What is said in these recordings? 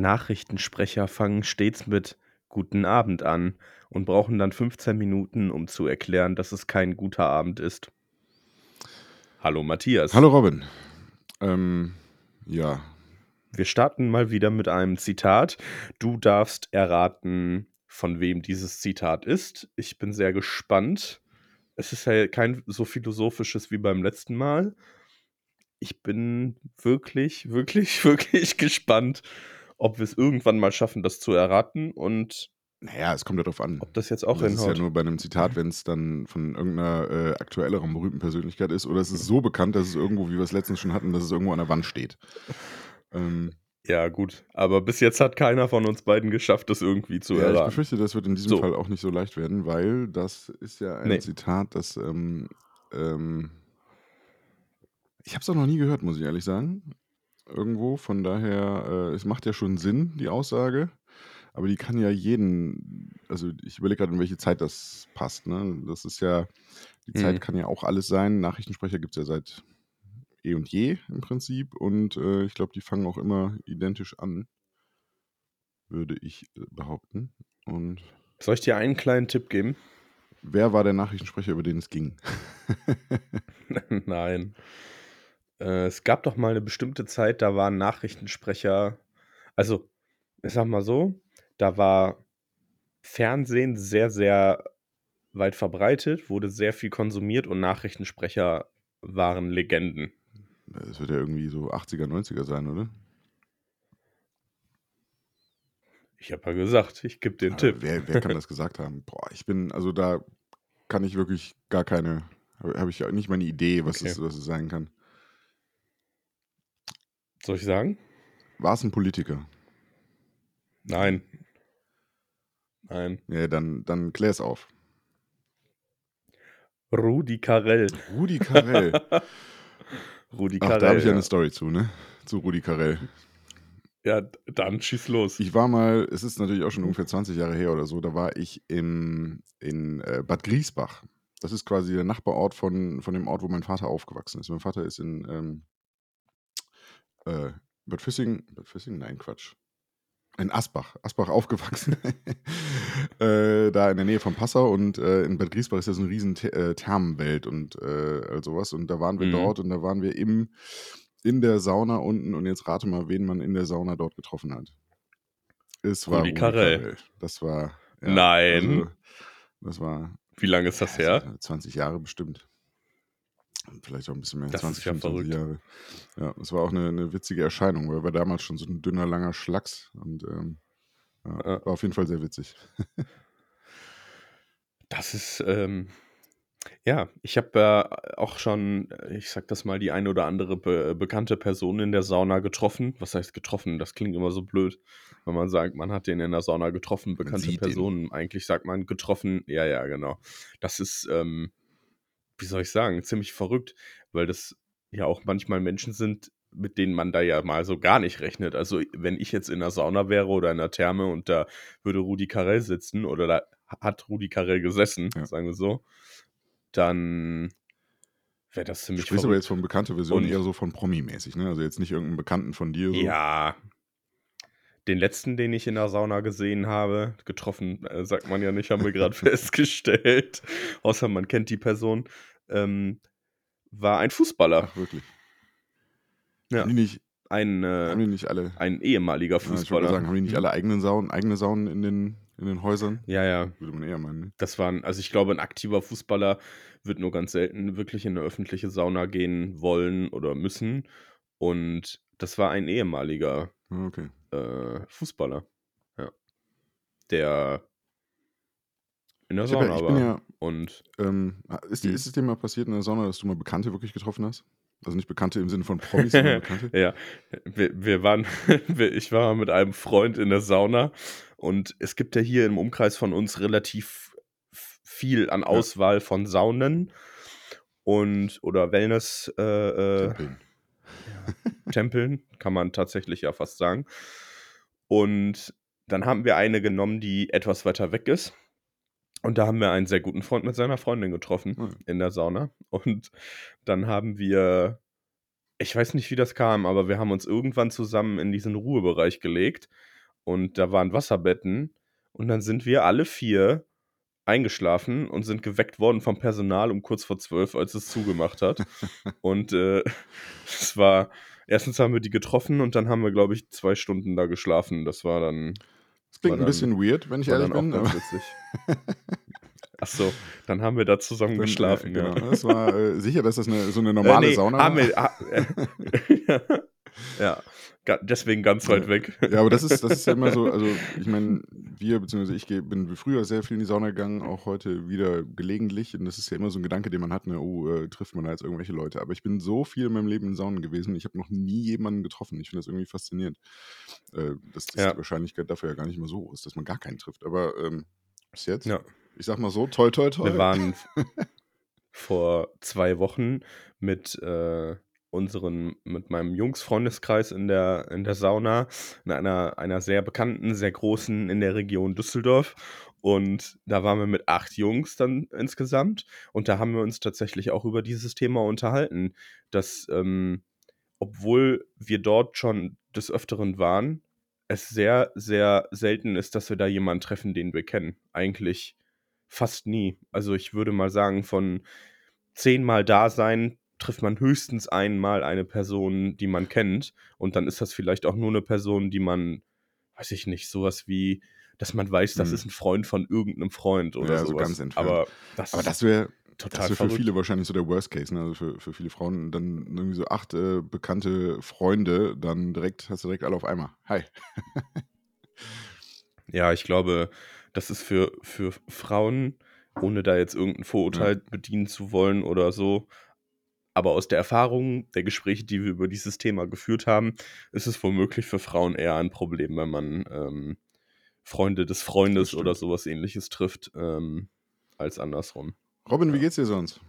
Nachrichtensprecher fangen stets mit Guten Abend an und brauchen dann 15 Minuten, um zu erklären, dass es kein guter Abend ist. Hallo Matthias. Hallo Robin. Ähm, ja. Wir starten mal wieder mit einem Zitat. Du darfst erraten, von wem dieses Zitat ist. Ich bin sehr gespannt. Es ist ja kein so philosophisches wie beim letzten Mal. Ich bin wirklich, wirklich, wirklich gespannt, ob wir es irgendwann mal schaffen, das zu erraten und naja, es kommt ja darauf an. Ob das jetzt auch das hinhaut. ist ja nur bei einem Zitat, wenn es dann von irgendeiner äh, aktuelleren berühmten Persönlichkeit ist oder es ist so bekannt, dass es irgendwo, wie wir es letztens schon hatten, dass es irgendwo an der Wand steht. Ähm, ja, gut. Aber bis jetzt hat keiner von uns beiden geschafft, das irgendwie zu ja, erraten. Ich befürchte, das wird in diesem so. Fall auch nicht so leicht werden, weil das ist ja ein nee. Zitat, das ähm, ähm, ich habe es auch noch nie gehört, muss ich ehrlich sagen. Irgendwo, von daher, äh, es macht ja schon Sinn, die Aussage. Aber die kann ja jeden, also ich überlege gerade, in welche Zeit das passt. Ne? Das ist ja, die mhm. Zeit kann ja auch alles sein. Nachrichtensprecher gibt es ja seit eh und je im Prinzip. Und äh, ich glaube, die fangen auch immer identisch an, würde ich äh, behaupten. Und Soll ich dir einen kleinen Tipp geben? Wer war der Nachrichtensprecher, über den es ging? Nein. Äh, es gab doch mal eine bestimmte Zeit, da waren Nachrichtensprecher, also ich sag mal so, da war Fernsehen sehr, sehr weit verbreitet, wurde sehr viel konsumiert und Nachrichtensprecher waren Legenden. Das wird ja irgendwie so 80er, 90er sein, oder? Ich habe ja gesagt, ich gebe den ja, Tipp. Wer, wer kann das gesagt haben? Boah, ich bin, also da kann ich wirklich gar keine, habe ich nicht mal eine Idee, was, okay. es, was es sein kann. Soll ich sagen? War es ein Politiker? Nein. Nein. Ja, dann, dann klär es auf. Rudi Carell. Rudi Carell. Rudi Ach, Carell. da habe ich ja eine Story zu, ne? Zu Rudi Carell. Ja, dann schieß los. Ich war mal, es ist natürlich auch schon ungefähr 20 Jahre her oder so, da war ich im, in äh, Bad Griesbach. Das ist quasi der Nachbarort von, von dem Ort, wo mein Vater aufgewachsen ist. Mein Vater ist in ähm, äh, Bad Füssing, Bad Füssing? Nein, Quatsch. In Asbach, Asbach aufgewachsen, äh, da in der Nähe von Passau und äh, in Bad Griesbach ist ja so eine riesen Th äh, Thermenwelt und äh, all sowas und da waren wir mhm. dort und da waren wir im, in der Sauna unten und jetzt rate mal, wen man in der Sauna dort getroffen hat. Es war Rudi Carell. Das war, ja, Nein. Also, das war. Wie lange ist das her? 20 Jahre bestimmt. Vielleicht auch ein bisschen mehr, Das 20, ist ja 25 verrückt. Jahre. Ja, das war auch eine, eine witzige Erscheinung, weil er war damals schon so ein dünner, langer Schlacks und ähm, ja, Ja. war auf jeden Fall sehr witzig. Das ist, ähm, ja, ich habe äh, auch schon, ich sag das mal, die eine oder andere be bekannte Person in der Sauna getroffen. Was heißt getroffen? Das klingt immer so blöd, wenn man sagt, man hat den in der Sauna getroffen, bekannte. Personen. Eigentlich sagt man getroffen. Ja, ja, genau. Das ist, ähm, wie soll ich sagen, ziemlich verrückt, weil das ja auch manchmal Menschen sind, mit denen man da ja mal so gar nicht rechnet. Also, wenn ich jetzt in der Sauna wäre oder in der Therme und da würde Rudi Carell sitzen oder da hat Rudi Carell gesessen, Ja. sagen wir so, dann wäre das Du ziemlich sprichst aber verrückt. jetzt von bekannter Version Und eher so von Promi-mäßig, ne? Also jetzt nicht irgendeinen Bekannten von dir so. ja, den letzten, den ich in der Sauna gesehen habe, getroffen, äh, sagt man ja nicht, haben wir gerade festgestellt, außer man kennt die Person, ähm, war ein Fußballer. Ach, wirklich. Ja. Haben die nicht, Ein, haben äh, die nicht alle, ein ehemaliger ja, ich Fußballer. sagen, haben die nicht Hm? alle eigene Saunen, eigene Saunen in den, in den Häusern? Ja, ja. Würde man eher meinen, ne? Das waren, also ich glaube, ein aktiver Fußballer wird nur ganz selten wirklich in eine öffentliche Sauna gehen wollen oder müssen. Und das war ein ehemaliger Ah, Okay. Äh, Fußballer. Ja. Der in der ja, Sauna war. ja, Und ähm, ist, Hm. ist es dir mal passiert in der Sauna, dass du mal Bekannte wirklich getroffen hast? Also nicht Bekannte im Sinne von Promis, sondern Bekannte? ja, wir, wir waren, wir- ich war mit einem Freund in der Sauna und es gibt ja hier im Umkreis von uns relativ viel an Ja. Auswahl von Saunen und oder Wellness äh, äh, Tempeln. Tempeln, kann man tatsächlich ja fast sagen. Und dann haben wir eine genommen, die etwas weiter weg ist. Und da haben wir einen sehr guten Freund mit seiner Freundin getroffen Ah, in der Sauna. Und dann haben wir ich weiß nicht, wie das kam, aber wir haben uns irgendwann zusammen in diesen Ruhebereich gelegt und da waren Wasserbetten und dann sind wir alle vier eingeschlafen und sind geweckt worden vom Personal um kurz vor zwölf, als es zugemacht hat. und äh, es war, erstens haben wir die getroffen und dann haben wir, glaube ich, zwei Stunden da geschlafen. Das war dann. Das klingt ein bisschen weird, wenn ich ehrlich bin. Ganz. Ach so, dann haben wir da zusammen dann, äh, geschlafen. Äh, genau. ja. Das war äh, sicher, dass das eine, so eine normale äh, nee, Sauna haben wir, ha, ja, deswegen ganz weit weg. Ja, aber das ist, das ist ja immer so, also ich meine, wir, beziehungsweise ich bin früher sehr viel in die Sauna gegangen, auch heute wieder gelegentlich. Und das ist ja immer so ein Gedanke, den man hat, ne, oh, äh, trifft man da jetzt irgendwelche Leute. Aber ich bin so viel in meinem Leben in Saunen gewesen, ich habe noch nie jemanden getroffen. Ich finde das irgendwie faszinierend. Äh, dass, dass ja. die Wahrscheinlichkeit dafür ja gar nicht mehr so ist, dass man gar keinen trifft. Aber ähm, bis jetzt, ja. ich sag mal so, toll, toll, toll. Wir waren vor zwei Wochen mit äh, unseren, mit meinem Jungsfreundeskreis in der, in der Sauna, in einer, einer sehr bekannten, sehr großen in der Region Düsseldorf. Und da waren wir mit acht Jungs dann insgesamt. Und da haben wir uns tatsächlich auch über dieses Thema unterhalten, dass, ähm, obwohl wir dort schon des Öfteren waren, es sehr, sehr selten ist, dass wir da jemanden treffen, den wir kennen. Eigentlich fast nie. Also ich würde mal sagen, von zehnmal da sein, trifft man höchstens einmal eine Person, die man kennt. Und dann ist das vielleicht auch nur eine Person, die man, weiß ich nicht, sowas wie, dass man weiß, das hm. ist ein Freund von irgendeinem Freund oder ja, so ganz entfernt. Aber das, Aber das wäre total das wär für viele wahrscheinlich so der Worst Case, ne? Also für, für viele Frauen dann irgendwie so acht äh, bekannte Freunde, dann direkt, hast du direkt alle auf einmal. Hi. ja, ich glaube, das ist für, für Frauen, ohne da jetzt irgendein Vorurteil ja. bedienen zu wollen oder so, aber aus der Erfahrung der Gespräche, die wir über dieses Thema geführt haben, ist es womöglich für Frauen eher ein Problem, wenn man ähm, Freunde des Freundes oder sowas ähnliches trifft, ähm, als andersrum. Robin, wie geht's dir sonst?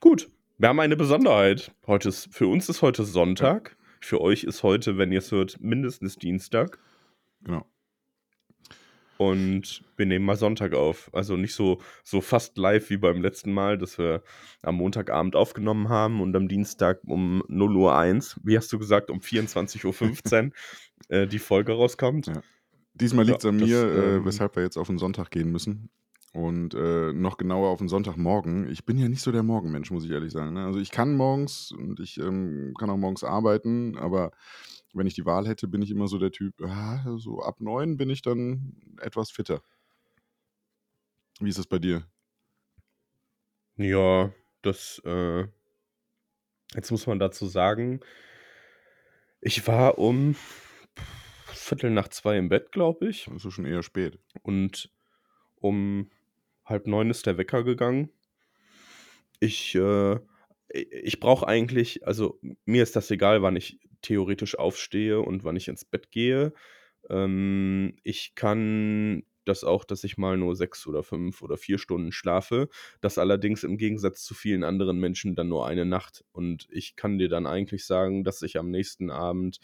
Gut. Wir haben eine Besonderheit. Heute ist, für uns ist heute Sonntag. Für euch ist heute, wenn ihr es hört, mindestens Dienstag. Genau. Und wir nehmen mal Sonntag auf. Also nicht so, so fast live wie beim letzten Mal, dass wir am Montagabend aufgenommen haben und am Dienstag um 0 Uhr 1, wie hast du gesagt, um 24.15 Uhr äh, die Folge rauskommt. Ja. Diesmal liegt es an mir, das, äh, ähm, weshalb wir jetzt auf den Sonntag gehen müssen. Und äh, noch genauer auf den Sonntagmorgen. Ich bin ja nicht so der Morgenmensch, muss ich ehrlich sagen. Ne? Also ich kann morgens und ich ähm, kann auch morgens arbeiten, aber wenn ich die Wahl hätte, bin ich immer so der Typ, ah, so ab neun bin ich dann etwas fitter. Wie ist das bei dir? Ja, das, äh, jetzt muss man dazu sagen, ich war um Viertel nach zwei im Bett, glaube ich. Das ist schon eher spät. Und um halb neun ist der Wecker gegangen. Ich, äh, ich brauche eigentlich, also mir ist das egal, wann ich theoretisch aufstehe und wann ich ins Bett gehe. Ähm, ich kann das auch, dass ich mal nur sechs oder fünf oder vier Stunden schlafe. Das allerdings im Gegensatz zu vielen anderen Menschen dann nur eine Nacht. Und ich kann dir dann eigentlich sagen, dass ich am nächsten Abend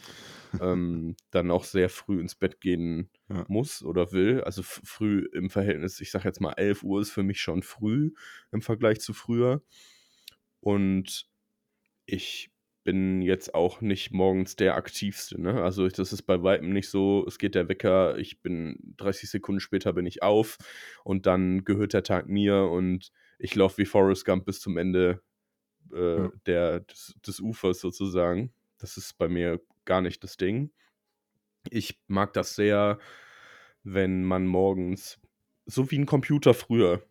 ähm, dann auch sehr früh ins Bett gehen ja. muss oder will. Also früh im Verhältnis, ich sag jetzt mal 11 Uhr ist für mich schon früh im Vergleich zu früher. Und ich bin jetzt auch nicht morgens der aktivste. Ne? Also das ist bei weitem nicht so, es geht der Wecker, ich bin 30 Sekunden später bin ich auf und dann gehört der Tag mir und ich laufe wie Forrest Gump bis zum Ende äh, ja. der, des, des, Ufers sozusagen. Das ist bei mir gar nicht das Ding. Ich mag das sehr, wenn man morgens, so wie ein Computer früher,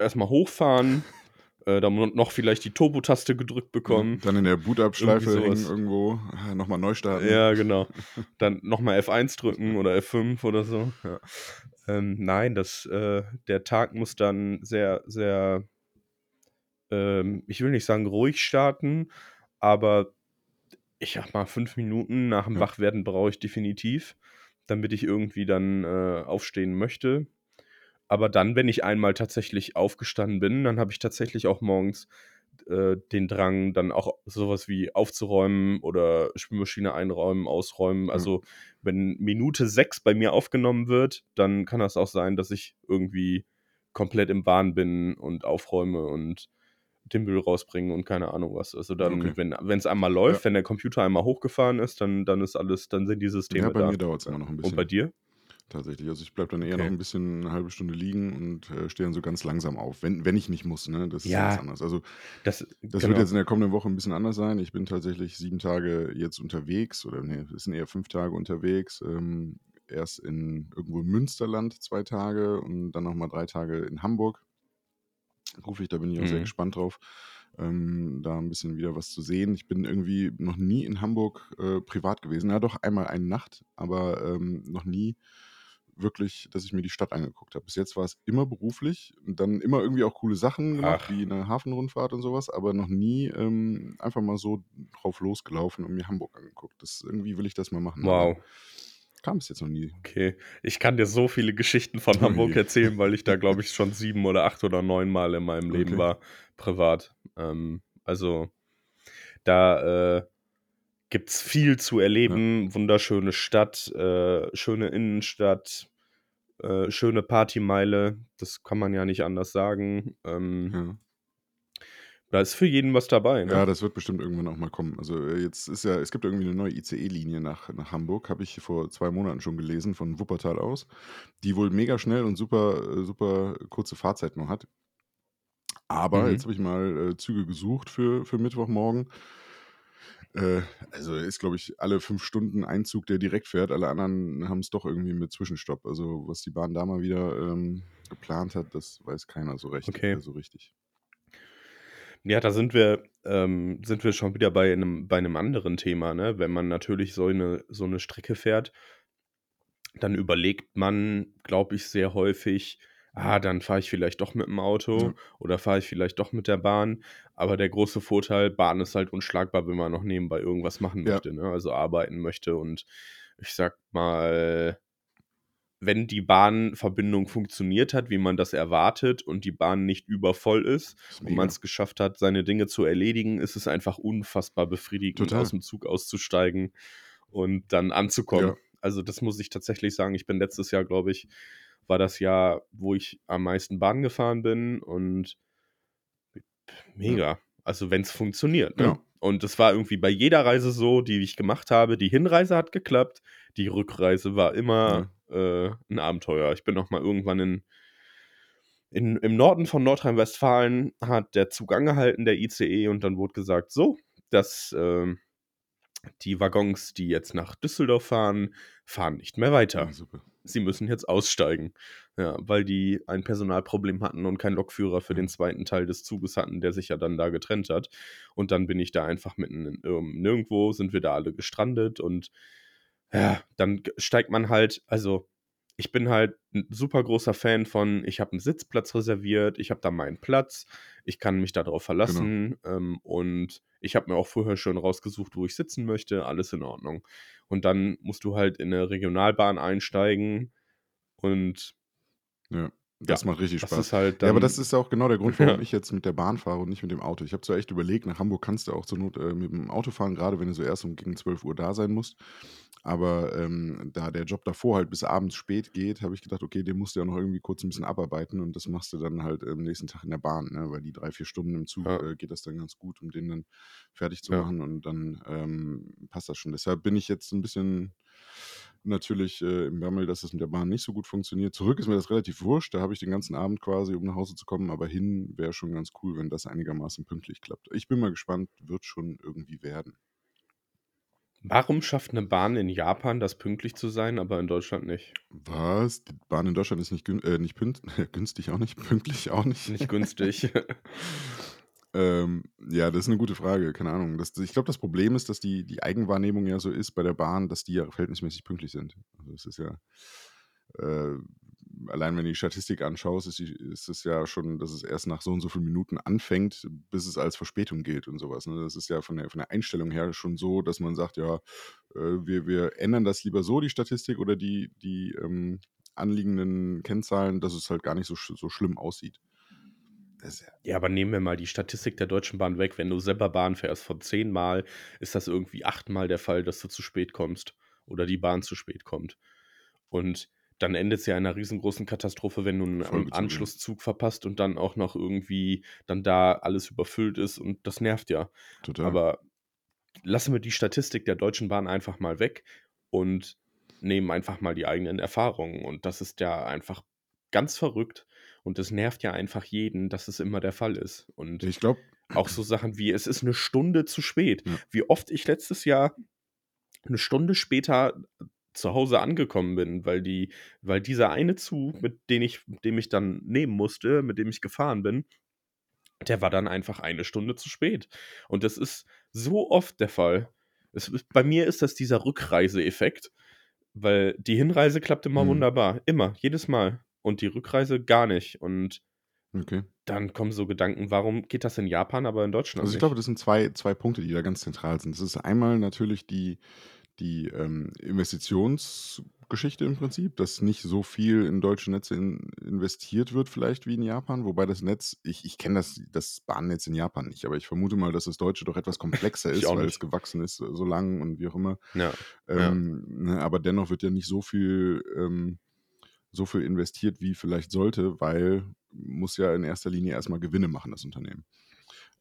erstmal hochfahren, äh, dann noch vielleicht die Turbo-Taste gedrückt bekommen. Dann in der Boot-Up-Schleife irgendwo ah, nochmal neu starten. Ja, genau. Dann nochmal F1 drücken oder F5 oder so. Ja. Ähm, nein, das, äh, der Tag muss dann sehr, sehr, ähm, ich will nicht sagen ruhig starten, aber ich sag mal, fünf Minuten nach dem ja. Wachwerden brauche ich definitiv, damit ich irgendwie dann äh, aufstehen möchte. Aber dann, wenn ich einmal tatsächlich aufgestanden bin, dann habe ich tatsächlich auch morgens äh, den Drang, dann auch sowas wie aufzuräumen oder Spülmaschine einräumen, ausräumen. Mhm. Also, wenn Minute sechs bei mir aufgenommen wird, dann kann das auch sein, dass ich irgendwie komplett im Wahn bin und aufräume und den Müll rausbringen und keine Ahnung was. Also dann, Okay. wenn es einmal läuft, Ja. wenn der Computer einmal hochgefahren ist, dann, dann ist alles, dann sind die Systeme Ja, bei da. mir dauert es immer noch ein Und bei bisschen dir? Tatsächlich. Also ich bleibe dann eher noch Okay. ein bisschen eine halbe Stunde liegen und äh, stehe dann so ganz langsam auf, wenn, wenn ich nicht muss. Ne? Das ist ja was Ja, anderes. Also das, das wird genau. jetzt in der kommenden Woche ein bisschen anders sein. Ich bin tatsächlich sieben Tage jetzt unterwegs oder nee, es sind eher fünf Tage unterwegs. Ähm, erst in irgendwo im Münsterland zwei Tage und dann nochmal drei Tage in Hamburg. Beruflich, da bin ich auch sehr Mhm. gespannt drauf, ähm, da ein bisschen wieder was zu sehen. Ich bin irgendwie noch nie in Hamburg äh, privat gewesen. Ja, doch einmal eine Nacht, aber ähm, noch nie wirklich, dass ich mir die Stadt angeguckt habe. Bis jetzt war es immer beruflich und dann immer irgendwie auch coole Sachen gemacht, Ach, wie eine Hafenrundfahrt und sowas, aber noch nie ähm, einfach mal so drauf losgelaufen und mir Hamburg angeguckt. Das irgendwie will ich das mal machen, aber wow. kam es jetzt noch nie. Okay. Ich kann dir so viele Geschichten von Hamburg erzählen, weil ich da, glaube ich, schon sieben oder acht oder neun Mal in meinem Leben Okay. war, privat. Ähm, also da äh, gibt es viel zu Ja, erleben. Wunderschöne Stadt, äh, schöne Innenstadt, äh, schöne Partymeile. Das kann man ja nicht anders sagen. Ähm, ja. da ist für jeden was dabei, Ja, ne? das wird bestimmt irgendwann auch mal kommen. Also äh, jetzt ist ja, es gibt irgendwie eine neue ICE-Linie nach, nach Hamburg, habe ich vor zwei Monaten schon gelesen, von Wuppertal aus, die wohl mega schnell und super, äh, super kurze Fahrzeit nur hat. Aber jetzt Mhm. habe ich mal äh, Züge gesucht für, für Mittwochmorgen. Äh, also ist, glaube ich, alle fünf Stunden ein Zug, der direkt fährt. Alle anderen haben es doch irgendwie mit Zwischenstopp. Also was die Bahn da mal wieder ähm, geplant hat, das weiß keiner so recht, Okay. äh, so richtig. Ja, da sind wir, ähm, sind wir schon wieder bei einem, bei einem anderen Thema, ne? Wenn man natürlich so eine, so eine Strecke fährt, dann überlegt man, glaube ich, sehr häufig, ah, dann fahre ich vielleicht doch mit dem Ja, Auto oder fahre ich vielleicht doch mit der Bahn. Aber der große Vorteil, Bahn ist halt unschlagbar, wenn man noch nebenbei irgendwas machen ja, möchte, ne? Also arbeiten möchte. Und ich sag mal, wenn die Bahnverbindung funktioniert hat, wie man das erwartet und die Bahn nicht übervoll ist ist und man es geschafft hat, seine Dinge zu erledigen, ist es einfach unfassbar befriedigend, aus Total. dem Zug auszusteigen und dann anzukommen. Ja, Also das muss ich tatsächlich sagen. Ich bin letztes Jahr, glaube ich, war das Jahr, wo ich am meisten Bahn gefahren bin und ja, mega. Also wenn es funktioniert, ne? genau. Und es war irgendwie bei jeder Reise so, die ich gemacht habe. Die Hinreise hat geklappt, die Rückreise war Ja. immer äh, ein Abenteuer. Ich bin noch mal irgendwann in, in, im Norden von Nordrhein-Westfalen hat der Zug angehalten, der ICE, und dann wurde gesagt, so, dass ähm, die Waggons, die jetzt nach Düsseldorf fahren, fahren nicht mehr Ja, weiter. super. Sie müssen jetzt aussteigen. Ja, weil die ein Personalproblem hatten und keinen Lokführer für den zweiten Teil des Zuges hatten, der sich ja dann da getrennt hat. Und dann bin ich da einfach mitten in, ähm, nirgendwo, sind wir da alle gestrandet und ja, dann steigt man halt, also ich bin halt ein super großer Fan von, ich habe einen Sitzplatz reserviert, ich habe da meinen Platz, ich kann mich darauf Genau. verlassen ähm, und ich habe mir auch vorher schon rausgesucht, wo ich sitzen möchte, alles in Ordnung. Und dann musst du halt in eine Regionalbahn einsteigen und Ja, das ja, macht richtig das Spaß. ist halt Ja, aber das ist auch genau der Grund, warum ja, ich jetzt mit der Bahn fahre und nicht mit dem Auto. Ich habe zwar echt überlegt, nach Hamburg kannst du auch zur Not äh, mit dem Auto fahren, gerade wenn du so erst um gegen 12 Uhr da sein musst. Aber ähm, da der Job davor halt bis abends spät geht, habe ich gedacht, okay, den musst du ja noch irgendwie kurz ein bisschen abarbeiten und das machst du dann halt am nächsten Tag in der Bahn, ne? weil die drei, vier Stunden im Zug ja, äh, geht das dann ganz gut, um den dann fertig zu ja. machen und dann ähm, passt das schon. Deshalb bin ich jetzt ein bisschen natürlich äh, im Bammel, dass es mit der Bahn nicht so gut funktioniert. Zurück ist mir das relativ wurscht, da habe ich den ganzen Abend quasi, um nach Hause zu kommen, aber hin wäre schon ganz cool, wenn das einigermaßen pünktlich klappt. Ich bin mal gespannt, wird schon irgendwie werden. Warum schafft eine Bahn in Japan das pünktlich zu sein, aber in Deutschland nicht? Was? Die Bahn in Deutschland ist nicht, gün äh, nicht pünkt günstig auch nicht, pünktlich auch nicht. Nicht günstig. Ähm, ja, das ist eine gute Frage, keine Ahnung. Das, ich glaube, das Problem ist, dass die, die Eigenwahrnehmung ja so ist bei der Bahn, dass die ja verhältnismäßig pünktlich sind. Also es ist ja, äh, allein wenn du die Statistik anschaust, ist, die, ist es ja schon, dass es erst nach so und so vielen Minuten anfängt, bis es als Verspätung gilt und sowas. Ne? Das ist ja von der, von der Einstellung her schon so, dass man sagt, ja, äh, wir, wir ändern das lieber so, die Statistik oder die, die ähm, anliegenden Kennzahlen, dass es halt gar nicht so, so schlimm aussieht. Ja, aber nehmen wir mal die Statistik der Deutschen Bahn weg. Wenn du selber Bahn fährst, von zehnmal ist das irgendwie achtmal der Fall, dass du zu spät kommst oder die Bahn zu spät kommt. Und dann endet es ja in einer riesengroßen Katastrophe, wenn du einen Folgezug, ja. Anschlusszug verpasst und dann auch noch irgendwie dann da alles überfüllt ist und das nervt ja. Total. Aber lassen wir die Statistik der Deutschen Bahn einfach mal weg und nehmen einfach mal die eigenen Erfahrungen. Und das ist ja einfach ganz verrückt. Und es nervt ja einfach jeden, dass es immer der Fall ist. Und Ich glaube, auch so Sachen wie, es ist eine Stunde zu spät. Ja. Wie oft ich letztes Jahr eine Stunde später zu Hause angekommen bin, weil die, weil dieser eine Zug, mit dem ich, dem ich dann nehmen musste, mit dem ich gefahren bin, der war dann einfach eine Stunde zu spät. Und das ist so oft der Fall. Es, bei mir ist das dieser Rückreiseeffekt, weil die Hinreise klappt immer Mhm. wunderbar. Immer, jedes Mal. Und die Rückreise gar nicht. Und okay. dann kommen so Gedanken, warum geht das in Japan, aber in Deutschland Also ich nicht? glaube, das sind zwei, zwei Punkte, die da ganz zentral sind. Das ist einmal natürlich die, die ähm, Investitionsgeschichte im Prinzip, dass nicht so viel in deutsche Netze in, investiert wird, vielleicht wie in Japan. Wobei das Netz, ich, ich kenne das, das Bahnnetz in Japan nicht, aber ich vermute mal, dass das Deutsche doch etwas komplexer ist, weil es gewachsen ist so lang und wie auch immer. Ja. Ähm, ne, aber dennoch wird ja nicht so viel, ähm, so viel investiert, wie vielleicht sollte, weil muss ja in erster Linie erstmal Gewinne machen, das Unternehmen.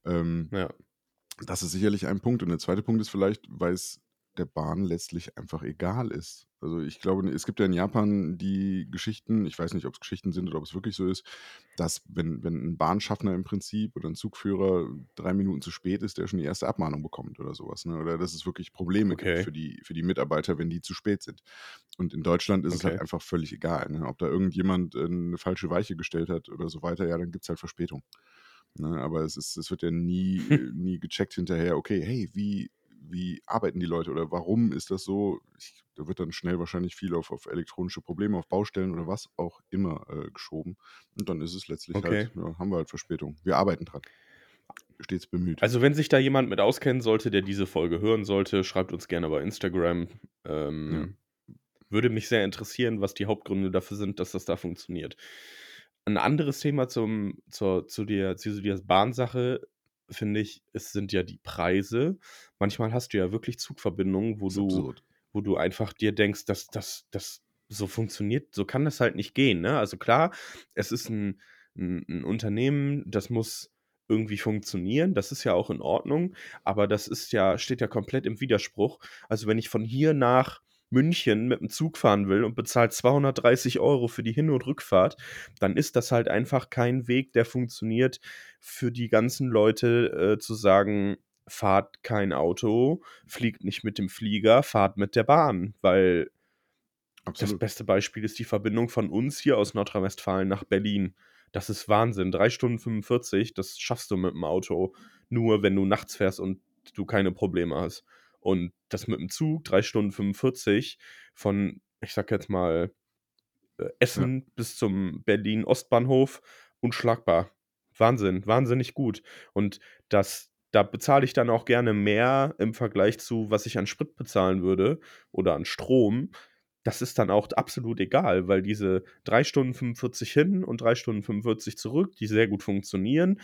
Ähm, ja. das ist sicherlich ein Punkt. Und der zweite Punkt ist vielleicht, weil es der Bahn letztlich einfach egal ist. Also ich glaube, es gibt ja in Japan die Geschichten, ich weiß nicht, ob es Geschichten sind oder ob es wirklich so ist, dass wenn, wenn ein Bahnschaffner im Prinzip oder ein Zugführer drei Minuten zu spät ist, der schon die erste Abmahnung bekommt oder sowas. Ne? Oder dass es wirklich Probleme Okay. gibt für die, für die Mitarbeiter, wenn die zu spät sind. Und in Deutschland ist es halt Okay. einfach völlig egal. Ne? Ob da irgendjemand äh, eine falsche Weiche gestellt hat oder so weiter, ja, dann gibt es halt Verspätung. Ne? Aber es, ist, es wird ja nie, nie gecheckt hinterher, okay, hey, wie, wie arbeiten die Leute oder warum ist das so? Ich, da wird dann schnell wahrscheinlich viel auf, auf elektronische Probleme, auf Baustellen oder was auch immer äh, geschoben. Und dann ist es letztlich Okay. halt, ja, haben wir halt Verspätung. Wir arbeiten dran. Stets bemüht. Also, wenn sich da jemand mit auskennen sollte, der diese Folge hören sollte, schreibt uns gerne bei Instagram. Ähm, Würde mich sehr interessieren, was die Hauptgründe dafür sind, dass das da funktioniert. Ein anderes Thema zum, zur, zu der, zu der Bahnsache, finde ich, es sind ja die Preise. Manchmal hast du ja wirklich Zugverbindungen, wo du, absurd. wo du einfach dir denkst, dass das, das so funktioniert, so kann das halt nicht gehen. Ne? Also klar, es ist ein, ein, ein Unternehmen, das muss irgendwie funktionieren, das ist ja auch in Ordnung, aber das ist ja, steht ja komplett im Widerspruch. Also wenn ich von hier nach München mit dem Zug fahren will und bezahlt 230 Euro für die Hin- und Rückfahrt, dann ist das halt einfach kein Weg, der funktioniert für die ganzen Leute äh, zu sagen, fahrt kein Auto, fliegt nicht mit dem Flieger, fahrt mit der Bahn, weil das Absolut. beste Beispiel ist die Verbindung von uns hier aus Nordrhein-Westfalen nach Berlin. Das ist Wahnsinn. Drei Stunden 45, das schaffst du mit dem Auto nur, wenn du nachts fährst und du keine Probleme hast. Und das mit dem Zug, drei Stunden 45 von, ich sag jetzt mal, äh, Essen bis zum Berlin-Ostbahnhof, unschlagbar. Wahnsinn, wahnsinnig gut. Und das, da bezahle ich dann auch gerne mehr im Vergleich zu, was ich an Sprit bezahlen würde oder an Strom. Das ist dann auch absolut egal, weil diese 3 Stunden 45 hin und 3 Stunden 45 zurück, die sehr gut funktionieren,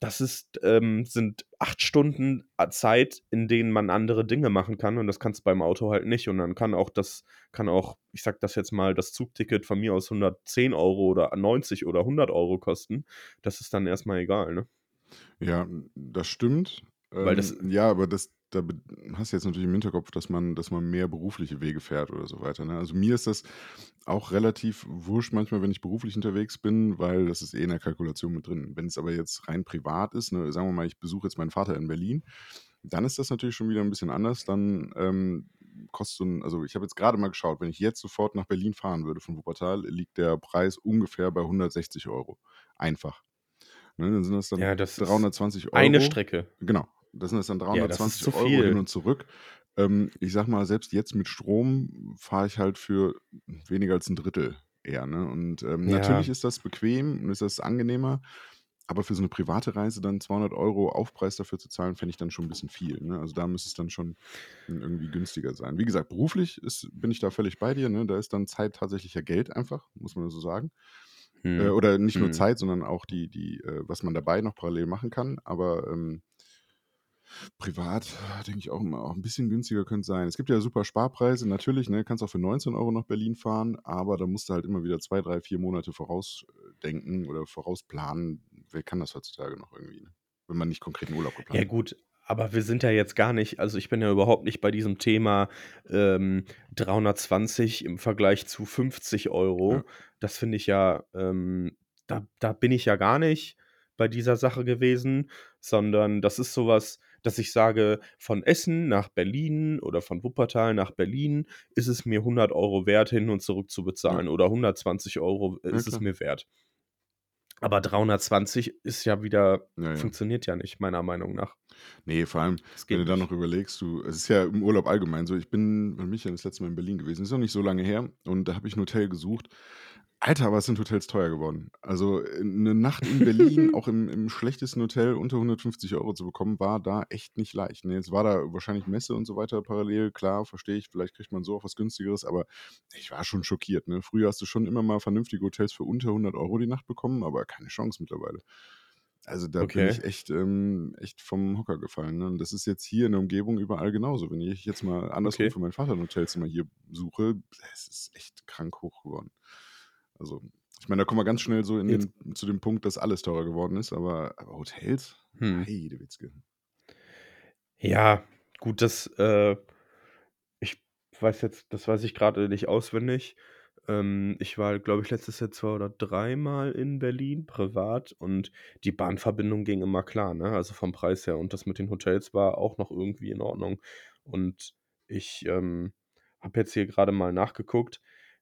das ist, ähm, sind acht Stunden a- Zeit, in denen man andere Dinge machen kann und das kannst du beim Auto halt nicht. Und dann kann auch das, kann auch, ich sag das jetzt mal, das Zugticket von mir aus 110 Euro oder 90 oder 100 Euro kosten. Das ist dann erstmal egal, ne? Ja, das stimmt. Weil das- Ähm, ja, aber das, da hast du jetzt natürlich im Hinterkopf, dass man, dass man mehr berufliche Wege fährt oder so weiter. Ne? Also mir ist das auch relativ wurscht manchmal, wenn ich beruflich unterwegs bin, weil das ist eh in der Kalkulation mit drin. Wenn es aber jetzt rein privat ist, ne, sagen wir mal, ich besuche jetzt meinen Vater in Berlin, dann ist das natürlich schon wieder ein bisschen anders. Dann ähm, kostet so ein, also ich habe jetzt gerade mal geschaut, wenn ich jetzt sofort nach Berlin fahren würde von Wuppertal, liegt der Preis ungefähr bei 160 Euro. Einfach. Ne, dann sind das dann Ja, das ist 320 Euro. Eine Strecke. Genau. Das sind das dann Ja, das 320 Euro viel. hin und zurück. Ähm, ich sag mal, selbst jetzt mit Strom fahre ich halt für weniger als ein Drittel eher. Ne? Und ähm, Ja. natürlich ist das bequem und ist das angenehmer. Aber für so eine private Reise dann 200 Euro Aufpreis dafür zu zahlen, fände ich dann schon ein bisschen viel. Ne? Also da müsste es dann schon irgendwie günstiger sein. Wie gesagt, beruflich ist, bin ich da völlig bei dir. Ne? Da ist dann Zeit tatsächlich ja Geld einfach, muss man so sagen. Hm. Äh, oder nicht nur Hm. Zeit, sondern auch die, die, äh, was man dabei noch parallel machen kann. Aber ähm, Privat denke ich auch immer, auch ein bisschen günstiger könnte sein. Es gibt ja super Sparpreise, natürlich, ne? Kannst auch für 19 Euro nach Berlin fahren, aber da musst du halt immer wieder zwei, drei, vier Monate vorausdenken oder vorausplanen. Wer kann das heutzutage noch irgendwie, ne? Wenn man nicht konkreten Urlaub geplant Ja hat. gut, aber wir sind ja jetzt gar nicht also ich bin ja überhaupt nicht bei diesem Thema, ähm, 320 im Vergleich zu 50 Ja. Euro. Das finde ich ja, ähm da da bin ich ja gar nicht bei dieser Sache gewesen, sondern das ist so was, dass ich sage, von Essen nach Berlin oder von Wuppertal nach Berlin ist es mir 100 Euro wert, hin und zurück zu Ja. bezahlen oder 120 Euro Ja, ist es klar. mir wert. Aber 320 ist ja wieder Ja, ja. funktioniert ja nicht, meiner Meinung nach. Ne, vor allem, wenn geht du dann nicht. noch überlegst, du es ist ja im Urlaub allgemein so, ich bin ich denn das letzte Mal in Berlin gewesen? Ist noch nicht so lange her und da habe ich 'n Hotel gesucht. Alter, aber sind Hotels teuer geworden. Also, äh, 'ne Nacht in Berlin, auch im im schlechtesten Hotel unter 150 Euro zu bekommen, war da echt nicht leicht, ne? Jetzt war da wahrscheinlich Messe und so weiter parallel, klar, verstehe ich, vielleicht kriegt man so auch was Günstigeres, aber ich war schon schockiert, ne? Früher hast du schon immer mal vernünftige Hotels für unter 100 Euro die Nacht bekommen, aber keine Chance mittlerweile. Also, da bin Okay. ich echt ähm, echt vom Hocker gefallen, ne? Und das ist jetzt hier in der Umgebung überall genauso. Wenn ich jetzt mal andersrum Okay. für meinen Vater 'n Hotelzimmer hier suche, es ist echt krank hoch geworden. Also, ich meine, da kommen wir ganz schnell so den zu dem Punkt, dass alles teurer geworden ist, aber aber Hotels? Mhm. Heidewitzka. Ja, gut, das, äh ich weiß jetzt das weiß ich grade nicht auswendig. Ähm, ich war, glaube ich, letztes Jahr 2 oder dreimal in Berlin privat und die Bahnverbindung ging immer klar, ne? Also, vom Preis her und das mit den Hotels war auch noch irgendwie in Ordnung. Und ich, ähm, habe jetzt hier grade mal nachgeguckt.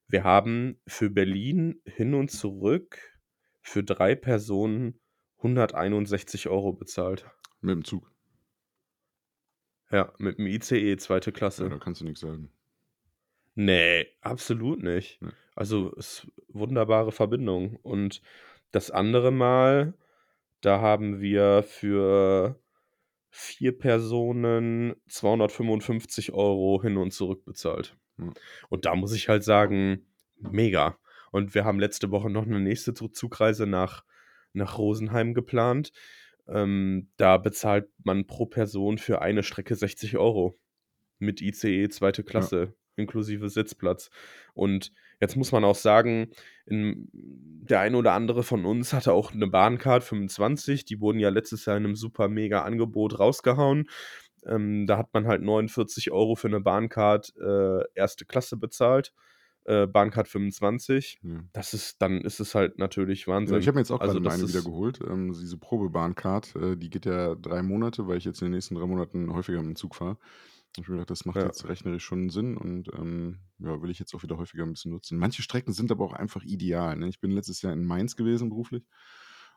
Wir haben für Berlin hin und zurück für 3 Personen 161 Euro bezahlt. Mit'm Zug? Ja, mit'm ICE 2. Ja, Klasse. da kannst du nix sagen. Ne, absolut nicht. Ne. Also, ist wunderbare Verbindung. Und das andere Mal, da haben wir für 4 Personen 255 Euro hin und zurück bezahlt. Ja. Und da muss ich halt sagen, mega. Und wir haben letzte Woche noch 'ne nächste Zu Zugreise nach nach Rosenheim geplant. Ähm, da bezahlt man pro Person für eine Strecke 60 Euro mit ICE 2. Ja. Klasse inklusive Sitzplatz. Und jetzt muss man auch sagen, hm, der eine oder andere von uns hatte auch 'ne Bahncard 25. Die wurden ja letztes Jahr in 'nem super mega Angebot rausgehauen. Ähm, da hat man halt 49 Euro für 'ne Bahncard, äh, 1. Klasse bezahlt, äh, Bahncard 25. Ja. Das ist dann ist es halt natürlich Ja, ich Wahnsinn. habe mir jetzt auch Also, grade mal das eine wieder geholt, ähm, diese Probebahncard, äh, die geht ja 3 Monate, weil ich jetzt in den nächsten 3 Monaten häufiger mit'm Zug fahre. Habe ich mir gedacht, das macht Ja. jetzt rechnerisch schon Sinn und, ähm, ja, will ich jetzt auch wieder häufiger 'n bisschen nutzen. Manche Strecken sind aber auch einfach ideal, ne? Ich bin letztes Jahr in Mainz gewesen beruflich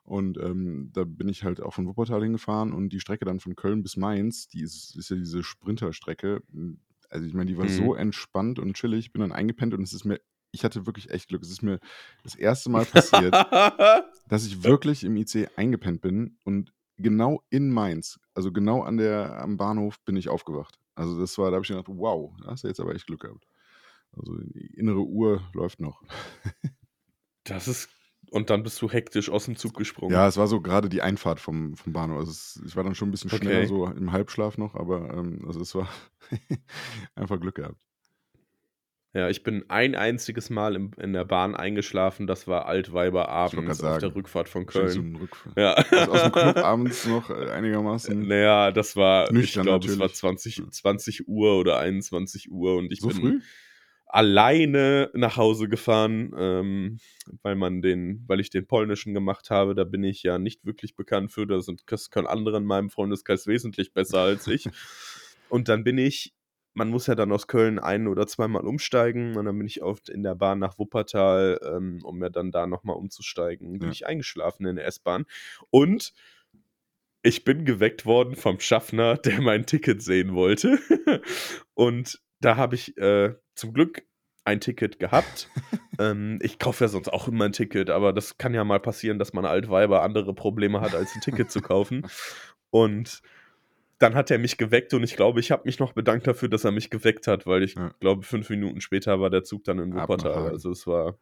und, ähm, da bin ich halt auch von Wuppertal hingefahren und die Strecke dann von Köln bis Mainz, die ist ist ja diese Sprinterstrecke. Hm, also, ich meine, die war so Mhm. entspannt und chillig. Bin dann eingepennt und es ist mir ich hatte wirklich echt Glück. Es ist mir das 1. Mal passiert, dass ich wirklich im ICE eingepennt bin und genau in Mainz, also, genau an der am Bahnhof bin ich aufgewacht. Also, das war da habe ich gedacht: „Wow, da hast du jetzt aber echt Glück gehabt.“ Also, die innere Uhr läuft noch. Das ist und dann bist du hektisch aus'm Zug gesprungen? Ja, es war so grade die Einfahrt vom vom Bahnhof. Also, es ich war dann schon 'n bisschen schneller Okay. so im Halbschlaf noch, aber, ähm, also, es war einfach Glück gehabt. Ja, ich bin ein einziges Mal im in der Bahn eingeschlafen, das war Ich wollte grad Altweiberabends auf der sagen, Rückfahrt von Köln. 'n Rückf Ja. aus aus'm Club abends noch, äh, einigermaßen na ja, das war ich nüchtern glaube, es war natürlich. 20 Ja. 20:00 oder 21:00 und ich So bin früh? Alleine nach Hause gefahren, ähm, weil man den weil ich den polnischen gemacht habe. Da bin ich ja nicht wirklich bekannt für. Da sind das können andere in meinem Freundeskreis wesentlich besser als ich. Und dann bin ich man muss ja dann aus Köln ein oder zweimal umsteigen und dann bin ich oft in der Bahn nach Wuppertal, ähm, um mir dann da noch mal umzusteigen, bin Ja. ich eingeschlafen in der S-Bahn. Und ich bin geweckt worden vom Schaffner, der mein Ticket sehen wollte. Und da habe ich, äh, zum Glück ein Ticket gehabt. Ähm, ich kaufe ja sonst auch immer 'n Ticket, aber das kann ja mal passieren, dass man Altweiber andere Probleme hat, als 'n Ticket zu kaufen. Und dann hat er mich geweckt und ich glaube, ich habe mich noch bedankt dafür, dass er mich geweckt hat, weil ich Ja. glaube, 5 Minuten später war der Zug dann in Wuppertal. Also, es war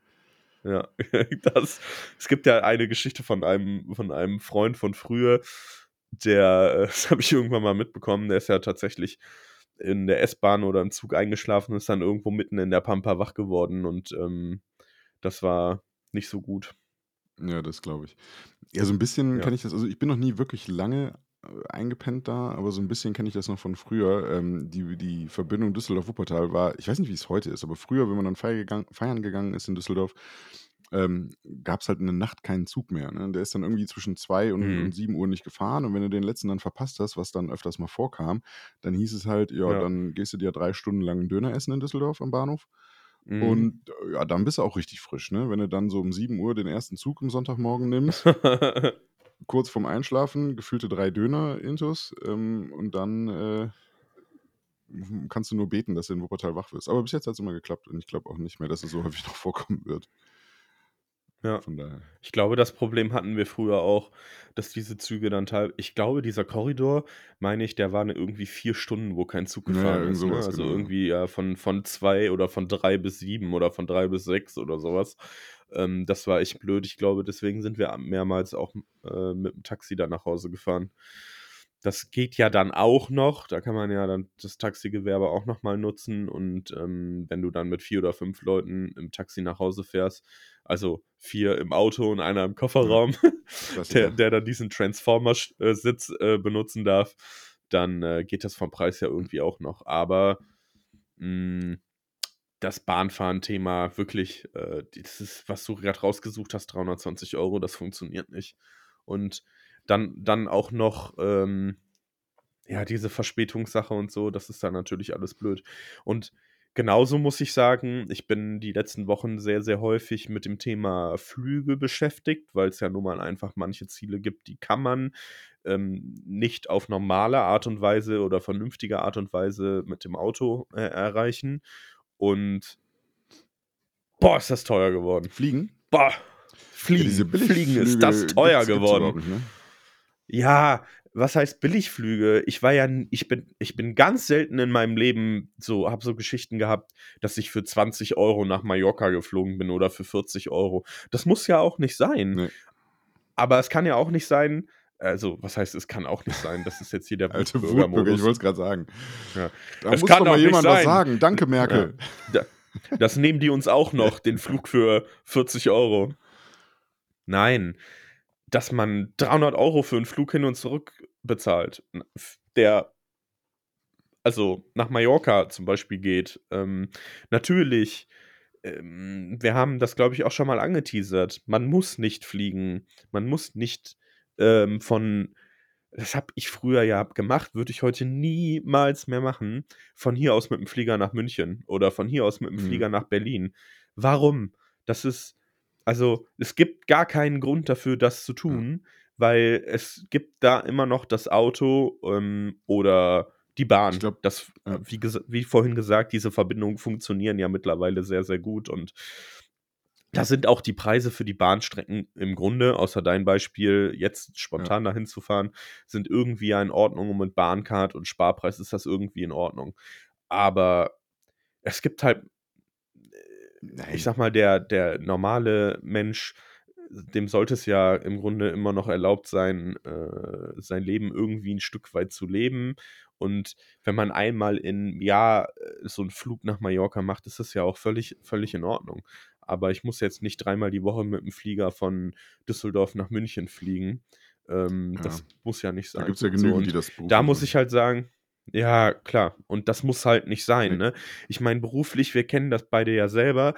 ja, das es gibt ja eine Geschichte von einem von einem Freund von früher, der, äh, das habe ich irgendwann mal mitbekommen, der ist ja tatsächlich in der S-Bahn oder im Zug eingeschlafen und ist dann irgendwo mitten in der Pampa wach geworden und ähm, das war nicht so gut. Ja, das glaube ich. Ja, so ein bisschen Ja. kenne ich das also, ich bin noch nie wirklich lange, äh, eingepennt da, aber so ein bisschen kenne ich das noch von früher. Ähm, die die Verbindung Düsseldorf-Wuppertal war ich weiß nicht, wie es heute ist, aber früher, wenn man dann feier gegangen feiern gegangen ist in Düsseldorf, ähm, gab es halt in der Nacht keinen Zug mehr, ne? Der ist dann irgendwie zwischen 2 und Mhm. und 7:00 nicht gefahren und wenn du den letzten dann verpasst hast, was dann öfters mal vorkam, dann hieß es halt: „Ja, Ja. dann gehst du dir 3 Stunden lang 'n Döner essen in Düsseldorf am Bahnhof.“ Mhm. Und, äh, ja, dann bist du auch richtig frisch, ne? Wenn du dann so um 7:00 den ersten Zug am Sonntagmorgen nimmst kurz vorm Einschlafen, gefühlte 3 Döner intus, ähm, und dann, äh, kannst du nur beten, dass du in Wuppertal wach wirst. Aber bis jetzt hat's immer geklappt und ich glaube auch nicht mehr, dass es so häufig noch vorkommen wird. Ja. Von daher. Ich glaube, das Problem hatten wir früher auch, dass diese Züge dann teil ich glaube, dieser Korridor, meine ich, der war 'ne irgendwie 4 Stunden, wo kein Zug gefahren irgend ist, ne? Also, genau, irgendwie, ja, von von 2 oder von 3 bis 7 oder von 3 bis 6 oder so was. Ähm, das war echt blöd. Ich glaube, deswegen sind wir mehrmals auch, äh, mit dem Taxi dann nach Hause gefahren. Das geht ja dann auch noch. Da kann man ja dann das Taxigewerbe auch noch mal nutzen und, ähm, wenn du dann mit 4 oder 5 Leuten im Taxi nach Hause fährst, also 4 im Auto und einer im Ja. Kofferraum, der Klassiker. der dann diesen Transformer sch äh, äh, benutzen darf, dann, äh, geht das vom Preis ja irgendwie auch noch. Aber, hm, das Bahnfahren-Thema wirklich, äh, dieses, was du grad rausgesucht hast, 320 €, das funktioniert nicht. Und dann dann auch noch, ähm, ja, diese Verspätungssache und so, das ist dann natürlich alles blöd. Und genauso muss ich sagen, ich bin die letzten Wochen sehr, sehr häufig mit dem Thema Flüge beschäftigt, weil's ja nun mal einfach manche Ziele gibt, die kann man, ähm, nicht auf normale Art und Weise oder vernünftige Art und Weise mit dem Auto, äh, erreichen. Und boah, ist das teuer geworden. Fliegen? Boah, Ja, diese fliegen, fliegen ist das teuer geworden. ne? Ja, was heißt Billigflüge? Ich war ja ich bin ich bin ganz selten in meinem Leben so habe so Geschichten gehabt, dass ich für 20 € nach Mallorca geflogen bin oder für 40 €. Das muss ja auch nicht sein. Ne. Aber es kann ja auch nicht sein also, was heißt, es kann auch nicht sein? Das ist jetzt hier der Alter Wutbürger, ich wollte es grad sagen. Ja. Da Es muss kann doch mal jemand was sagen. Danke, Ja. Merkel. Da das nehmen die uns auch noch, den Flug für 40 €. Nein, dass man 300 € für 'n Flug hin und zurück bezahlt, der also, nach Mallorca zum Beispiel geht. Ähm, natürlich, ähm, wir haben das, glaube ich, auch schon mal angeteasert. Man muss nicht fliegen. Man muss nicht, ähm, von das habe ich früher ja gemacht, würde ich heute niemals mehr machen, von hier aus mit dem Flieger nach München oder von hier aus mit dem Mhm. Flieger nach Berlin. Warum? Das ist also, es gibt gar keinen Grund dafür, das zu Ja. tun, weil es gibt da immer noch das Auto, ähm, oder die Ich Bahn. glaube Das ja. wie wie vorhin gesagt, diese Verbindungen funktionieren ja mittlerweile sehr, sehr gut und da sind auch die Preise für die Bahnstrecken im Grunde, außer dein Beispiel, jetzt Ja. spontan dahin zu fahren, sind irgendwie ja in Ordnung und mit Bahncard und Sparpreis ist das irgendwie in Ordnung. Aber es gibt halt äh, ich Nein. sage mal, der der normale Mensch, dem sollte es ja im Grunde immer noch erlaubt sein, äh, sein Leben irgendwie 'n Stück weit zu leben. Und wenn man einmal im Jahr, äh, so 'n Flug nach Mallorca macht, ist das ja auch völlig völlig in Ordnung. Aber ich muss jetzt nicht dreimal die Woche mit dem Flieger von Düsseldorf nach München fliegen. Ähm, Ja. das muss ja nicht Da sein. gibt's ja So, genügend, die und das da beruflich muss ich halt sagen ja, klar. Und das muss halt nicht sein, Ne. ne? Ich meine, beruflich, wir kennen das beide ja selber,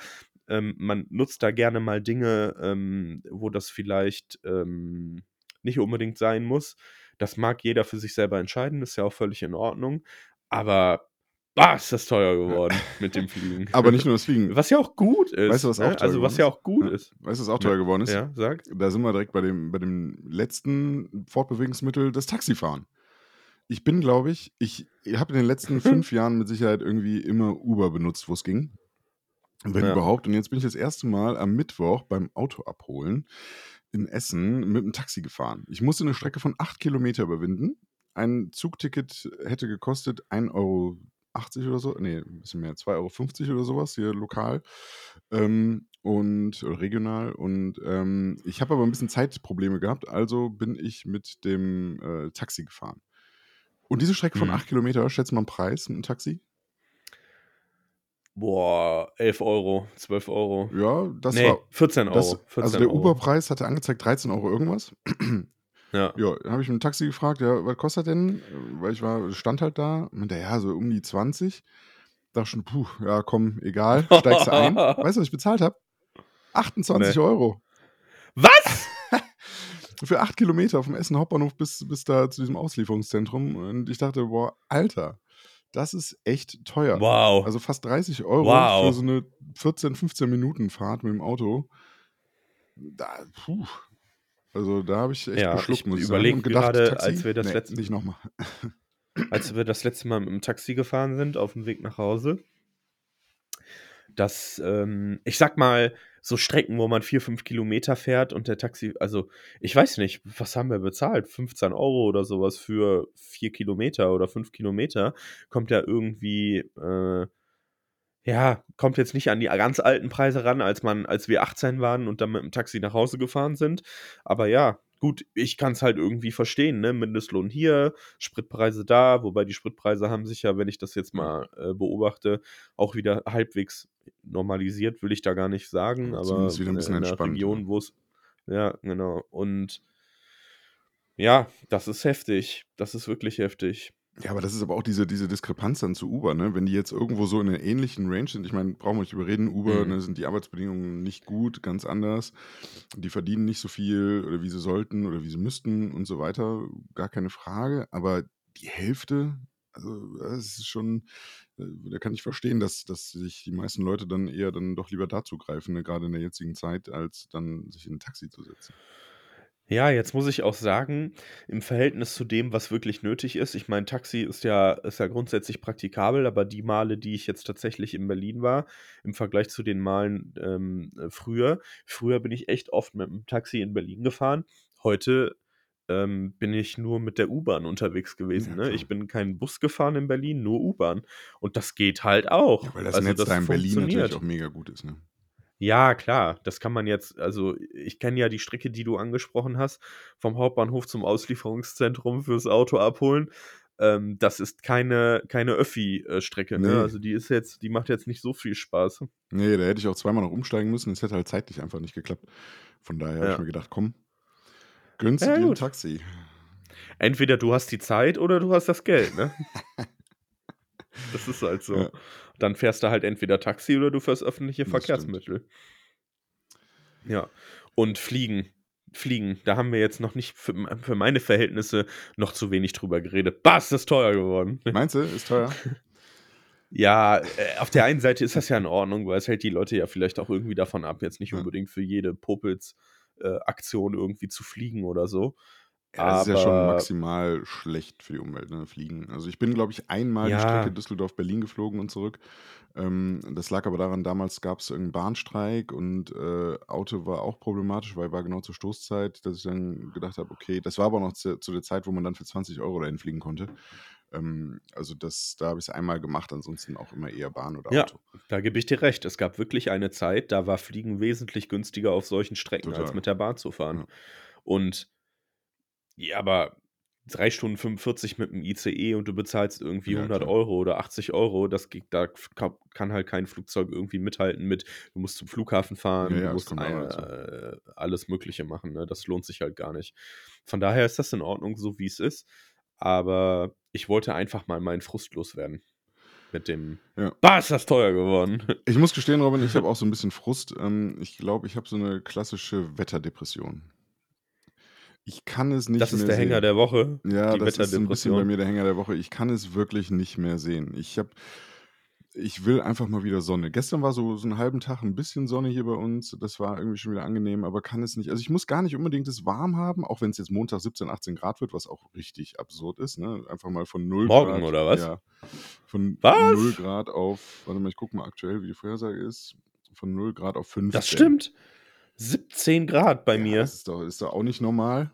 ähm, man nutzt da gerne mal Dinge, ähm, wo das vielleicht, ähm, nicht unbedingt sein muss. Das mag jeder für sich selber entscheiden, ist ja auch völlig in Ordnung. Aber, boah, ist das teuer geworden mit dem Fliegen. Aber nicht nur das Fliegen. Was ja auch gut Weißt du, ist, was auch ne? teuer Also, was ja ist? auch gut Ja. ist. Weißt du, was auch teuer geworden ist? ja, sag. Da sind wir direkt bei dem bei dem letzten Fortbewegungsmittel, das Taxifahren. Ich bin, glaube ich ich habe in den letzten 5 Jahren mit Sicherheit irgendwie immer Uber benutzt, wo's ging. Wenn Ja. überhaupt. Und jetzt bin ich das 1. Mal am Mittwoch beim Auto abholen in Essen mit 'm Taxi gefahren. Ich musste 'ne Strecke von 8 Kilometer überwinden. Ein Zugticket hätte gekostet 1,80 € oder so. Ne, 'n bisschen mehr, 2,50 € oder so was hier lokal. Ähm, und regional und, ähm, ich habe aber ein bisschen Zeitprobleme gehabt, also bin ich mit dem, äh, Taxi gefahren. Und diese Strecke von Mhm. 8 Kilometer, schätze mal 'n Preis mit 'm Taxi? Boah, 11 €, 12 €. Ja, das Ne, war 14 das €, also 14 der €. Uber-Preis hatte angezeigt 13 € irgendwas. Ja. Ja, dann habe ich 'n Taxi gefragt: „Ja, was kostet das denn?“ Weil ich war stand halt da. Meinte „Ja, so um die 20.“ Dachte schon: „Puh, ja komm, egal, steigst du ein.“ Weißt du, was ich bezahlt habe? 28 Ne. €. Was? Für 8 Kilometer vom Essener Hauptbahnhof bis bis da zu diesem Auslieferungszentrum und ich dachte: „Boah, Alter, das ist echt teuer.“ Wow. Also fast 30 € für Wow. so 'ne 14, 15 Minuten Fahrt mit dem Auto. Da puh. Also, da habe ich echt Ja, geschluckt, ich muss ich sagen und gedacht: gerade, als „Taxi? wir das Ne, letzt nicht noch mal.“ als wir das letzte Mal mit dem Taxi gefahren sind aufm Weg nach Hause dass, ähm, ich sage mal, so Strecken, wo man 4, 5 Kilometer fährt und der Taxi also, ich weiß nicht, was haben wir bezahlt? 15 € oder so was für 4 Kilometer oder 5 Kilometer. Kommt ja irgendwie, äh ja, kommt jetzt nicht an die ganz alten Preise ran, als man als wir 18 waren und dann mit dem Taxi nach Hause gefahren sind. Aber ja, gut, ich kann's halt irgendwie verstehen, ne? Mindestlohn hier, Spritpreise da, wobei die Spritpreise haben sich ja, wenn ich das jetzt mal, äh, beobachte, auch wieder halbwegs normalisiert, will ich da gar nicht sagen, Aber zumindest wieder 'n bisschen in 'ner entspannt, ja. Region, wo's ja, genau. Und ja, das ist heftig. Das ist wirklich heftig. Ja, aber das ist aber auch diese diese Diskrepanz dann zu Uber, ne? Wenn die jetzt irgendwo so in 'ner ähnlichen Range sind ich meine, brauchen wir nicht drüber reden, Uber, Mhm. ne, sind die Arbeitsbedingungen nicht gut, ganz anders. Die verdienen nicht so viel oder wie sie sollten oder wie sie müssten und so weiter, gar keine Frage. Aber die Hälfte, also, das ist schon äh, da kann ich verstehen, dass dass sich die meisten Leute dann eher dann doch lieber dazu greifen, ne, grade in der jetzigen Zeit, als dann sich in 'n Taxi zu setzen. Ja, jetzt muss ich auch sagen, im Verhältnis zu dem, was wirklich nötig ist ich meine, Taxi ist ja ist ja grundsätzlich praktikabel, aber die Male, die ich jetzt tatsächlich in Berlin war, im Vergleich zu den Malen, ähm, äh, früher früher bin ich echt oft mit dem Taxi in Berlin gefahren. Heute, ähm, bin ich nur mit der U-Bahn unterwegs gewesen, Ja, ne? Ich bin kein Bus gefahren in Berlin, nur U-Bahn. Und das geht halt Ja, auch. weil das Also, Netz das da in Berlin natürlich auch mega gut ist, ne? Ja, klar, das kann man jetzt also, ich kenne ja die Strecke, die du angesprochen hast, vom Hauptbahnhof zum Auslieferungszentrum fürs Auto abholen. Ähm, das ist keine keine Öffi äh, Strecke, ne? Ne. Also, die ist jetzt die macht jetzt nicht so viel Spaß. Ne, da hätte ich auch zweimal noch umsteigen müssen. Es hätte halt zeitlich einfach nicht geklappt. Von daher habe ich Ja. mir gedacht: „Komm, gönnst Ja, dir 'n gut. Taxi.“ Entweder du hast die Zeit oder du hast das Geld, ne? Das ist halt so. Ja. Dann fährst du halt entweder Taxi oder du fährst öffentliche Das stimmt. Verkehrsmittel. Ja. Und Fliegen Fliegen, da haben wir jetzt noch nicht für für meine Verhältnisse noch zu wenig drüber geredet. Bah, ist teuer geworden. Meinst du, ist teuer? Ja, äh, auf der einen Seite ist das ja in Ordnung, weil es hält die Leute ja vielleicht auch irgendwie davon ab, jetzt nicht unbedingt für jede Popels äh, Aktion irgendwie zu fliegen oder so. Ja, das ist ja schon Aber maximal schlecht für die Umwelt, ne, Fliegen. Also, ich bin, glaube ich, einmal die Strecke Ja. Düsseldorf-Berlin geflogen und zurück. Ähm, das lag aber daran, damals gab's irgend 'n Bahnstreik und, äh, Auto war auch problematisch, weil war genau zur Stoßzeit, dass ich dann gedacht habe: „Okay“ das war aber noch zu zu der Zeit, wo man dann für 20 € dahin fliegen konnte. Ähm, also, das da habe ich's einmal gemacht, ansonsten auch immer eher Bahn oder Ja, Auto. da gebe ich dir recht. Es gab wirklich eine Zeit, da war Fliegen wesentlich günstiger auf solchen Strecken, als Total. mit der Bahn zu fahren. Ja. Und ja, aber 3 Stunden 45 mit dem ICE und du bezahlst irgendwie Ja, 100 klar. € oder 80 €, das geht da kann halt kein Flugzeug irgendwie mithalten mit du musst zum Flughafen Ja, fahren, du ja, das musst, dazu. äh, alles Mögliche machen, ne? Das lohnt sich halt gar nicht. Von daher ist das in Ordnung, so wie's ist. Aber ich wollte einfach mal meinen Frust loswerden mit dem Ja. „Bah, ist das teuer geworden!“ Ich muss gestehen, Robin, ich habe auch so 'n bisschen Frust. Ähm, ich glaube, ich habe so 'ne klassische Wetterdepression. Ich kann es nicht Das ist mehr der Hänger sehen. der Woche, Ja, das ist so 'n bisschen bei mir der Hänger der Woche. Ich kann es wirklich nicht mehr sehen. Ich habe ich will einfach mal wieder Sonne. Gestern war so so 'n halben Tag 'n bisschen Sonne hier bei uns. Das war irgendwie schon wieder angenehm, aber kann es nicht also, ich muss gar nicht unbedingt es warm haben, auch wenn's jetzt Montag 17, 18 Grad wird, was auch richtig absurd ist, ne? Einfach mal von 0 Morgen Grad oder was? ja, von 0 Was? Grad auf warte mal, ich gucke mal aktuell, wie die Vorhersage ist, von 0 Grad auf Das 15. stimmt. 17 C bei Ja, das mir. ist doch ist doch auch nicht normal.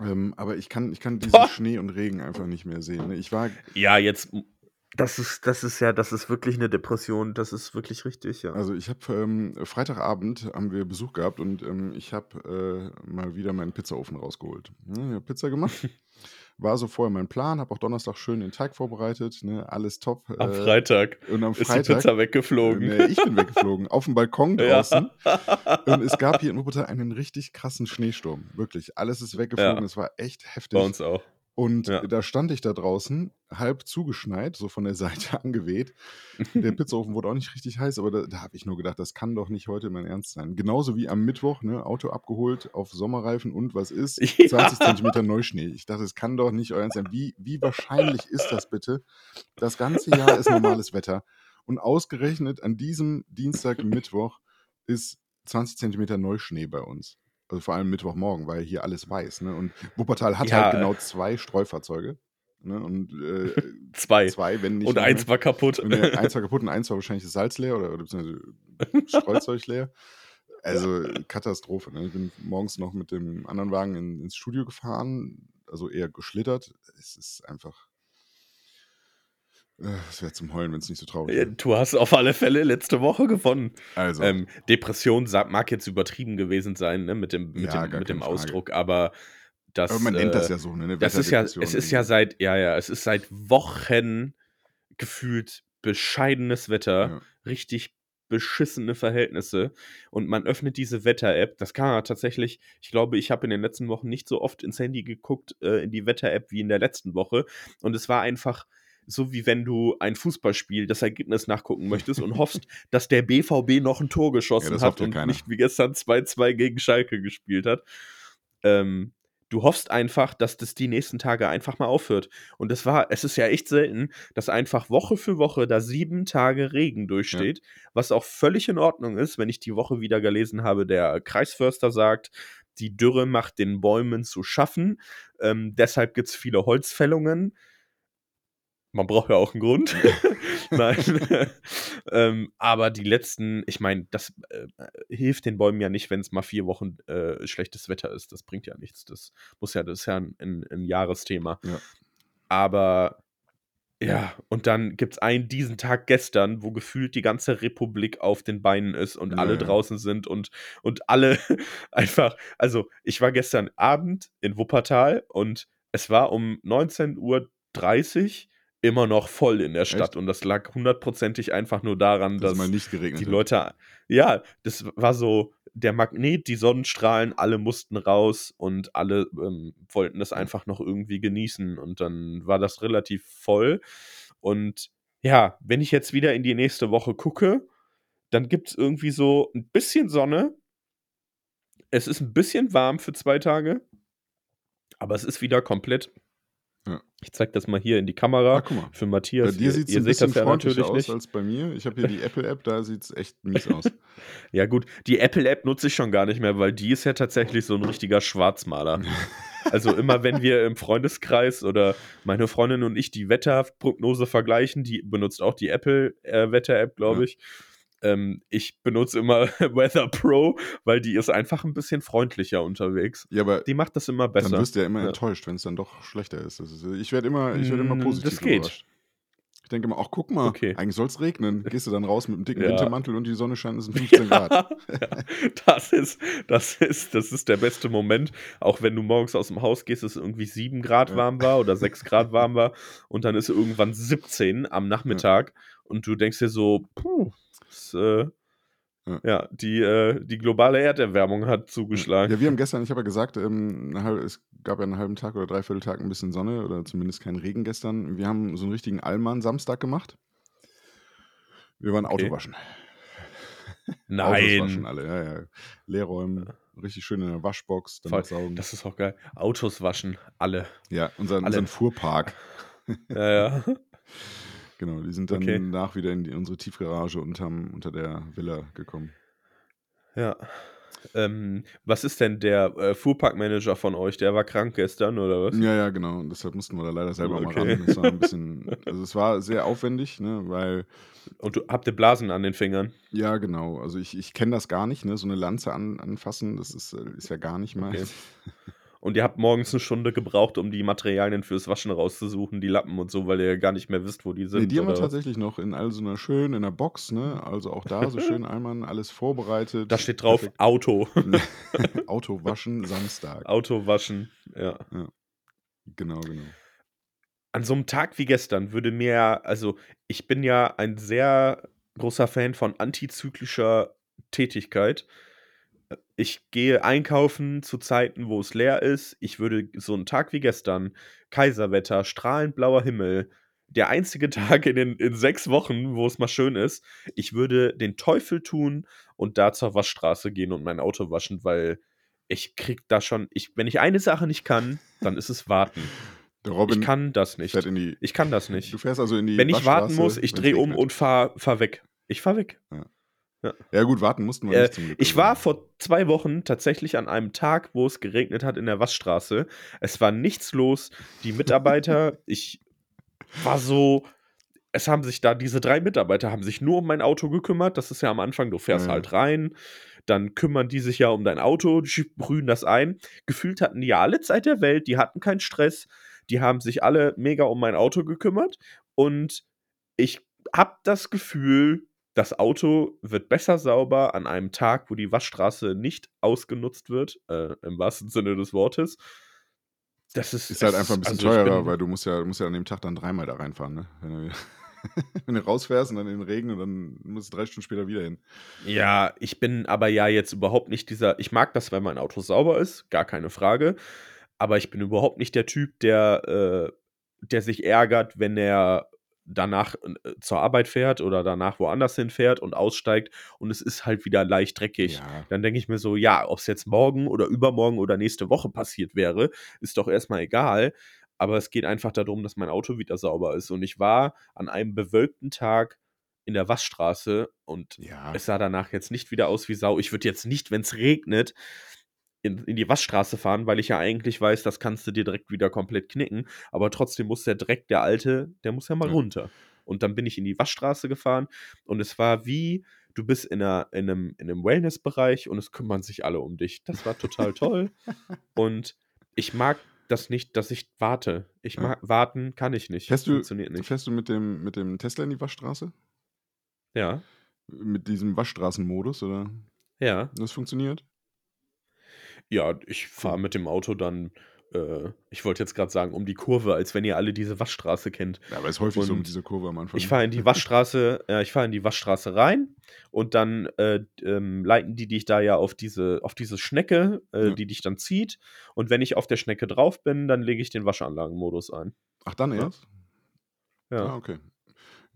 Ähm, aber ich kann ich kann diesen Boah. Schnee und Regen einfach nicht mehr sehen, ne? Ich war Ja, jetzt Das ist das ist ja das ist wirklich 'ne Depression. Das ist wirklich richtig, ja. Also, ich habe, ähm Freitagabend haben wir Besuch gehabt und, ähm, ich habe, äh, mal wieder meinen Pizzaofen rausgeholt. Ne, ich habe Pizza gemacht. War so vorher mein Plan, habe auch Donnerstag schön den Teig vorbereitet, ne, alles top. Am Äh, Freitag und am ist die Freitag Pizza äh, weggeflogen. ne, ich bin weggeflogen, aufm Balkon Ja. draußen. Und es gab hier in Wuppertal einen richtig krassen Schneesturm, wirklich. Alles ist weggeflogen, Ja. es war echt Bei heftig. uns auch. Und Ja. da stand ich da draußen, halb zugeschneit, so von der Seite angeweht. Der Pizzaofen wurde auch nicht richtig heiß, aber da da habe ich nur gedacht: „Das kann doch nicht heute mein Ernst sein.“ Genauso wie am Mittwoch, ne, Auto abgeholt auf Sommerreifen und was ist? 20 Ja. Zentimeter Neuschnee. Ich dachte, es kann doch nicht euer Ernst sein. Wie wie wahrscheinlich ist das bitte? Das ganze Jahr ist normales Wetter und ausgerechnet an diesem Dienstag, Mittwoch ist 20 Zentimeter Neuschnee bei uns. Also, vor allem Mittwochmorgen, weil hier alles weiß, ne? Und Wuppertal hat Ja, halt genau 2 Streufahrzeuge, ne? Und, äh, 2. 2, wenn nicht Und noch eins war kaputt. Äh, eins war kaputt und eins war wahrscheinlich das Salz leer oder oder beziehungsweise Streuzeug leer. Also, Katastrophe, ne? Ich bin morgens noch mit dem anderen Wagen in ins Studio gefahren, also eher geschlittert. Es ist einfach es wäre zum Heulen, wenn's nicht so traurig Ja, wäre. du hast auf alle Fälle letzte Woche gewonnen. Also Ähm, Depression mag jetzt übertrieben gewesen sein, ne, mit dem mit Ja, dem mit dem. Ausdruck, aber das, Aber man nennt das äh ja so, ne, 'ne das ist ja es ist ja seit ja, ja, es ist seit Wochen gefühlt bescheidenes Wetter, Ja. richtig beschissene Verhältnisse und man öffnet diese Wetter-App. Das kann man tatsächlich ich glaube, ich habe in den letzten Wochen nicht so oft ins Handy geguckt, äh, in die Wetter-App wie in der letzten Woche und es war einfach so, wie wenn du ein Fußballspiel das Ergebnis nachgucken möchtest und hoffst, dass der BVB noch 'n Tor Ja, geschossen das hat ja und keiner. nicht wie gestern 2:2 gegen Schalke gespielt hat. Ähm, du hoffst einfach, dass das die nächsten Tage einfach mal aufhört. Und das war es ist ja echt selten, dass einfach Woche für Woche da 7 Tage Regen Ja. durchsteht, was auch völlig in Ordnung ist, wenn ich die Woche wieder gelesen habe, der Kreisförster sagt, die Dürre macht den Bäumen zu schaffen. Ähm, deshalb gibt's viele Holzfällungen. Man braucht ja auch 'n Grund. Nein. Ähm, aber die letzten ich meine, das, äh, hilft den Bäumen ja nicht, wenn's mal 4 Wochen, äh, schlechtes Wetter ist. Das bringt ja nichts. Das muss ja das ist ja 'n 'n 'n Jahresthema. Ja. Aber ja, und dann gibt's einen diesen Tag gestern, wo gefühlt die ganze Republik auf den Beinen ist und Ja, alle ja. draußen sind und und alle einfach also, ich war gestern Abend in Wuppertal und es war um 19:30 immer noch voll in der Stadt Echt? und das lag hundertprozentig einfach nur daran, Dass es dass nicht geregnet die hat. Leute ja, das war so der Magnet, die Sonnenstrahlen, alle mussten raus und alle, ähm, wollten das einfach noch irgendwie genießen und dann war das relativ voll. Und ja, wenn ich jetzt wieder in die nächste Woche gucke, dann gibt's irgendwie so 'n bisschen Sonne. Es ist 'n bisschen warm für 2 Tage. Aber es ist wieder komplett Ja. ich zeige das mal hier in die Ah, Kamera mal. für Bei Matthias. dir Ihr sieht's ihr 'n seht bisschen freundlicher natürlich aus nicht. als bei mir. Ich habe hier die Apple-App, da sieht's echt mies aus. Ja gut, die Apple-App nutze ich schon gar nicht mehr, weil die ist ja tatsächlich so 'n richtiger Schwarzmaler. Also, immer wenn wir im Freundeskreis oder meine Freundin und ich die Wetterprognose vergleichen, die benutzt auch die Apple, äh, glaube Ja. Ich. Ähm, ich benutze immer Weather Pro, weil die ist einfach 'n bisschen freundlicher unterwegs. Ja, aber Die macht das immer dann besser. wirst du ja immer Ja. enttäuscht, wenn's dann doch schlechter ist. Ist ich werde immer ich werde immer Hm, positiv das geht. überrascht. Ich denke immer: „Ach, guck mal, Okay. eigentlich soll's regnen.“ Gehst du dann raus mit'm dicken Ja. Wintermantel und die Sonne scheint, es sind 15 Grad. Ja, ja, das ist das ist das ist der beste Moment, auch wenn du morgens aus'm Haus gehst, es irgendwie 7 Grad Ja. warm war oder 6 Grad warm war und dann ist irgendwann 17 am Ja. Nachmittag und du denkst dir so: „Puh, das, äh Ja. ja, die äh, die globale Erderwärmung hat zugeschlagen.“ Ja, wir haben gestern ich habe ja gesagt, ähm, es gab ja 'n halben Tag oder 3/4 Tag 'n bisschen Sonne oder zumindest kein Regen gestern. Wir haben so 'n richtigen Allmann-Samstag gemacht. Wir waren Auto Okay. waschen. Autos waschen Nein. alle, ja, ja. Leer räumen, richtig schön in der Waschbox, Voll, danach saugen. das ist auch geil. Autos waschen, alle. Ja, unseren Alle. unseren Fuhrpark. Ja, ja. Genau, die sind Okay. danach wieder in die unsere Tiefgarage unterm unter der Villa gekommen. Ja. Ähm, was ist denn der, äh, Fuhrparkmanager von euch? Der war krank gestern oder was? Ja, ja, genau. Und deshalb mussten wir da leider selber mal Okay. ran. Das war 'n bisschen also, es war sehr aufwendig, ne, weil Und du habt ihr Blasen an den Fingern? Ja, genau. Also, ich ich kenne das gar nicht, ne, so 'ne Lanze an anfassen, das ist äh, ist ja gar nicht Okay. und ihr habt morgens eine Stunde gebraucht, um die Materialien fürs Waschen rauszusuchen, die Lappen und so, weil ihr gar nicht mehr wisst, wo die sind. Nee, die haben wir tatsächlich noch in all so einer schönen, in einer Box, ne? Also auch da so schön einmal alles vorbereitet. Da steht drauf Perfekt. Auto. Auto waschen Samstag. Auto waschen, ja. Genau, genau. An so einem Tag wie gestern würde mir, also ich bin ja ein sehr großer Fan von antizyklischer Tätigkeit. Ich gehe einkaufen zu Zeiten, wo es leer ist. Ich würde so einen Tag wie gestern, Kaiserwetter, strahlend blauer Himmel, der einzige Tag in, den, in sechs Wochen, wo es mal schön ist, ich würde den Teufel tun und da zur Waschstraße gehen und mein Auto waschen, weil ich krieg da schon, ich, wenn ich eine Sache nicht kann, dann ist es warten. Der Robin Ich kann das nicht. die. Ich kann das nicht. Du fährst also in die. Wenn ich warten muss, ich drehe um und fahr, fahr weg. Ich fahr weg. Ja, gut, warten mussten wir Äh, nicht zum Glück. Ich war vor zwei Wochen tatsächlich an einem Tag, wo es geregnet hat in der Waschstraße. Es war nichts los. Die Mitarbeiter, ich war so. Es haben sich da, diese drei Mitarbeiter haben sich nur um mein Auto gekümmert. Das ist ja am Anfang, du fährst Ja. halt rein, dann kümmern die sich ja um dein Auto, die sprühen das ein. Gefühlt hatten die ja alle Zeit der Welt, die hatten keinen Stress, die haben sich alle mega um mein Auto gekümmert. Und ich habe das Gefühl, das Auto wird besser sauber an einem Tag, wo die Waschstraße nicht ausgenutzt wird, äh, im wahrsten Sinne des Wortes. Das ist, Ist halt einfach ein bisschen also teurer, bin- weil du musst ja, du musst ja an dem Tag dann dreimal da reinfahren, ne? Wenn du, wenn du rausfährst und dann in den Regen und dann musst du drei Stunden später wieder hin. Ja, ich bin aber ja jetzt überhaupt nicht dieser. Ich mag das, wenn mein Auto sauber ist, gar keine Frage. Aber ich bin überhaupt nicht der Typ, der, äh, der sich ärgert, wenn er danach äh, zur Arbeit fährt oder danach woanders hinfährt und aussteigt und es ist halt wieder leicht dreckig. Ja. Dann denke ich mir so, ja, ob es jetzt morgen oder übermorgen oder nächste Woche passiert wäre, ist doch erstmal egal. Aber es geht einfach darum, dass mein Auto wieder sauber ist. Und ich war an einem bewölkten Tag in der Waschstraße und Ja. es sah danach jetzt nicht wieder aus wie Sau. Ich würde jetzt nicht, wenn es regnet, in, in die Waschstraße fahren, weil ich ja eigentlich weiß, das kannst du dir direkt wieder komplett knicken. Aber trotzdem muss der Dreck, der alte, der muss ja mal Ja. runter. Und dann bin ich in die Waschstraße gefahren und es war wie, du bist in, einer, in einem, in einem Wellnessbereich und es kümmern sich alle um dich. Das war total toll. Und ich mag das nicht, dass ich warte. Ich Ja. mag, warten kann ich nicht. Fährst du, Funktioniert nicht. fährst du mit dem, mit dem Tesla in die Waschstraße? Ja, Mit diesem Waschstraßenmodus, oder? ja. Das funktioniert? Ja, ich fahre mit dem Auto dann, äh, ich wollte jetzt gerade sagen, um die Kurve, als wenn ihr alle diese Waschstraße kennt. Ja, aber ist häufig so Und mit dieser Kurve am Anfang. Ich fahre in die Waschstraße, äh, ich fahre in die Waschstraße rein und dann äh, ähm, leiten die dich da ja auf diese, auf diese Schnecke, äh, Ja. die dich dann zieht. Und wenn ich auf der Schnecke drauf bin, dann lege ich den Waschanlagenmodus ein. Ach, dann Ja. erst? Ja. Ah, okay.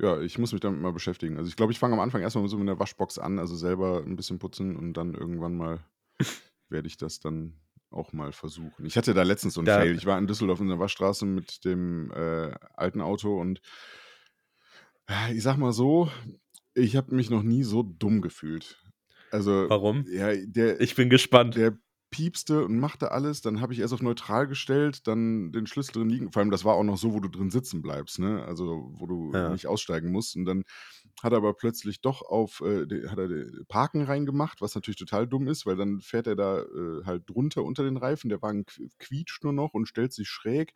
Ja, ich muss mich damit mal beschäftigen. Also ich glaube, ich fange am Anfang erstmal so mit der Waschbox an, also selber ein bisschen putzen und dann irgendwann mal werde ich das dann auch mal versuchen. Ich hatte da letztens so einen Da- Fail. Ich war in Düsseldorf in der Waschstraße mit dem äh, alten Auto und äh, ich sag mal so, ich habe mich noch nie so dumm gefühlt. Also, Warum? ja, der, Ich bin gespannt. der piepste und machte alles. Dann habe ich erst auf neutral gestellt, dann den Schlüssel drin liegen. Vor allem, das war auch noch so, wo du drin sitzen bleibst, ne? Also, wo du Ja. nicht aussteigen musst. Und dann hat er aber plötzlich doch auf, äh, de- hat er de- Parken reingemacht, was natürlich total dumm ist, weil dann fährt er da äh, halt drunter unter den Reifen. Der Wagen qu- quietscht nur noch und stellt sich schräg.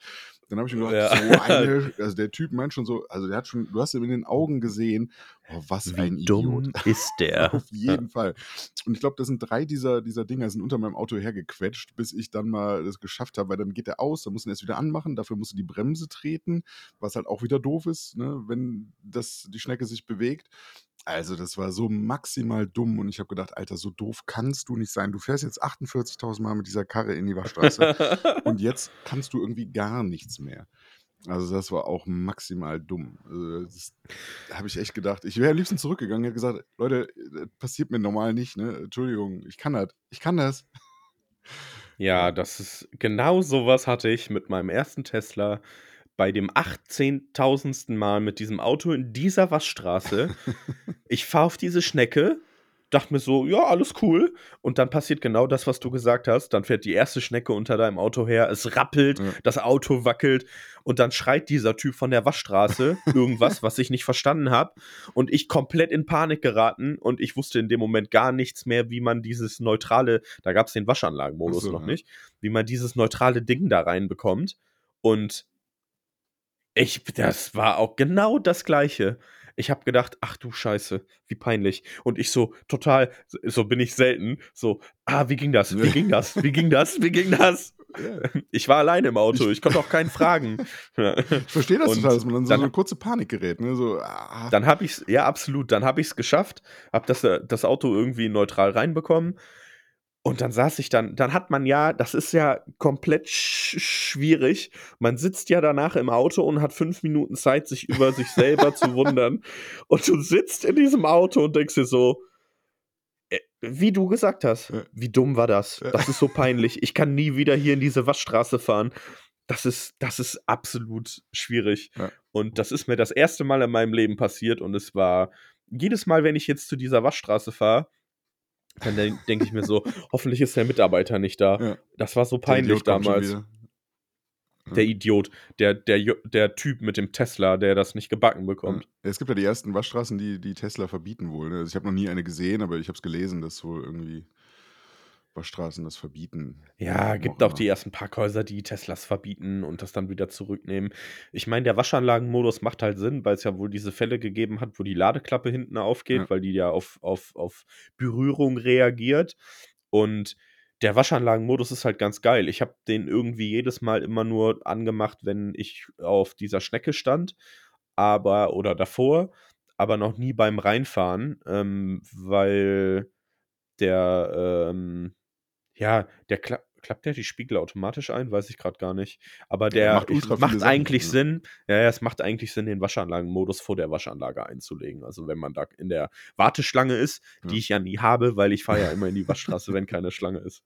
Dann habe ich mir gedacht, Ja. so eine, also der Typ meint schon so, also der hat schon, du hast ihm in den Augen gesehen, oh, was ein Wie Idiot. dumm ist der? Auf jeden Fall. Und ich glaube, das sind drei dieser, dieser Dinger sind unter meinem Auto hergequetscht, bis ich dann mal das geschafft habe, weil dann geht er aus, dann muss er erst wieder anmachen, dafür musst du die Bremse treten, was halt auch wieder doof ist, ne, wenn das, die Schnecke sich bewegt. Also das war so maximal dumm und ich habe gedacht, Alter, so doof kannst du nicht sein. Du fährst jetzt 48.000 Mal mit dieser Karre in die Waschstraße und jetzt kannst du irgendwie gar nichts mehr. Also das war auch maximal dumm. Also das habe ich echt gedacht. Ich wäre am liebsten zurückgegangen und hätte gesagt, Leute, das passiert mir normal nicht, ne? Entschuldigung, ich kann das. Ich kann das. Ja, das ist genau sowas hatte ich mit meinem ersten Tesla bei dem 18.000. Mal mit diesem Auto in dieser Waschstraße. ich fahre auf diese Schnecke dachte mir so, ja, alles cool. Und dann passiert genau das, was du gesagt hast. Dann fährt die erste Schnecke unter deinem Auto her, es rappelt, Ja. das Auto wackelt und dann schreit dieser Typ von der Waschstraße irgendwas, was ich nicht verstanden habe. Und ich komplett in Panik geraten und ich wusste in dem Moment gar nichts mehr, wie man dieses neutrale, da gab es den Waschanlagenmodus so, noch ja. nicht, wie man dieses neutrale Ding da reinbekommt. Und ich, das war auch genau das Gleiche. Ich habe gedacht, ach du Scheiße, wie peinlich. Und ich so total, so bin ich selten, so, ah, wie ging das? Wie ging das? Wie ging das? Wie ging das? Ich war allein im Auto, ich konnte auch keinen fragen. Ich verstehe das Und total, dass man dann so, dann- so eine kurze Panik gerät. Ne? So, ah, Dann habe ich es, ja, absolut, dann habe ich es geschafft, habe das, äh, das Auto irgendwie neutral reinbekommen. Und dann saß ich dann, dann hat man ja, das ist ja komplett sch schwierig. Man sitzt ja danach im Auto und hat fünf Minuten Zeit, sich über sich selber zu wundern. Und du sitzt in diesem Auto und denkst dir so, äh, wie du gesagt hast, wie dumm war das? Das ist so peinlich. Ich kann nie wieder hier in diese Waschstraße fahren. Das ist, das ist absolut schwierig. Ja. Und das ist mir das erste Mal in meinem Leben passiert und es war jedes Mal, wenn ich jetzt zu dieser Waschstraße fahre, dann denke denk ich mir so, hoffentlich ist der Mitarbeiter nicht da. Ja. Das war so peinlich damals. wieder. Der Idiot, der, der, der Typ mit dem Tesla, der das nicht gebacken bekommt. Ja. Es gibt ja die ersten Waschstraßen, die, die Tesla verbieten wohl. Ne? Also ich habe noch nie eine gesehen, aber ich habe es gelesen, dass wohl irgendwie Waschstraßen das verbieten. Ja, gibt auch immer. die ersten Parkhäuser, die Teslas verbieten und das dann wieder zurücknehmen. Ich meine, der Waschanlagenmodus macht halt Sinn, weil es ja wohl diese Fälle gegeben hat, wo die Ladeklappe hinten aufgeht, Ja. weil die ja auf, auf, auf Berührung reagiert. Und der Waschanlagenmodus ist halt ganz geil. Ich habe den irgendwie jedes Mal immer nur angemacht, wenn ich auf dieser Schnecke stand, aber oder davor, aber noch nie beim Reinfahren, ähm, weil der ähm, ja, der kla klappt der die Spiegel automatisch ein? Weiß ich gerade gar nicht. Aber Ja, der macht ich, macht Sachen, eigentlich ja. Sinn. Ja, ja, es macht eigentlich Sinn, den Waschanlagenmodus vor der Waschanlage einzulegen. Also wenn man da in der Warteschlange ist, die Ja. ich ja nie habe, weil ich fahre ja immer in die Waschstraße, wenn keine Schlange ist.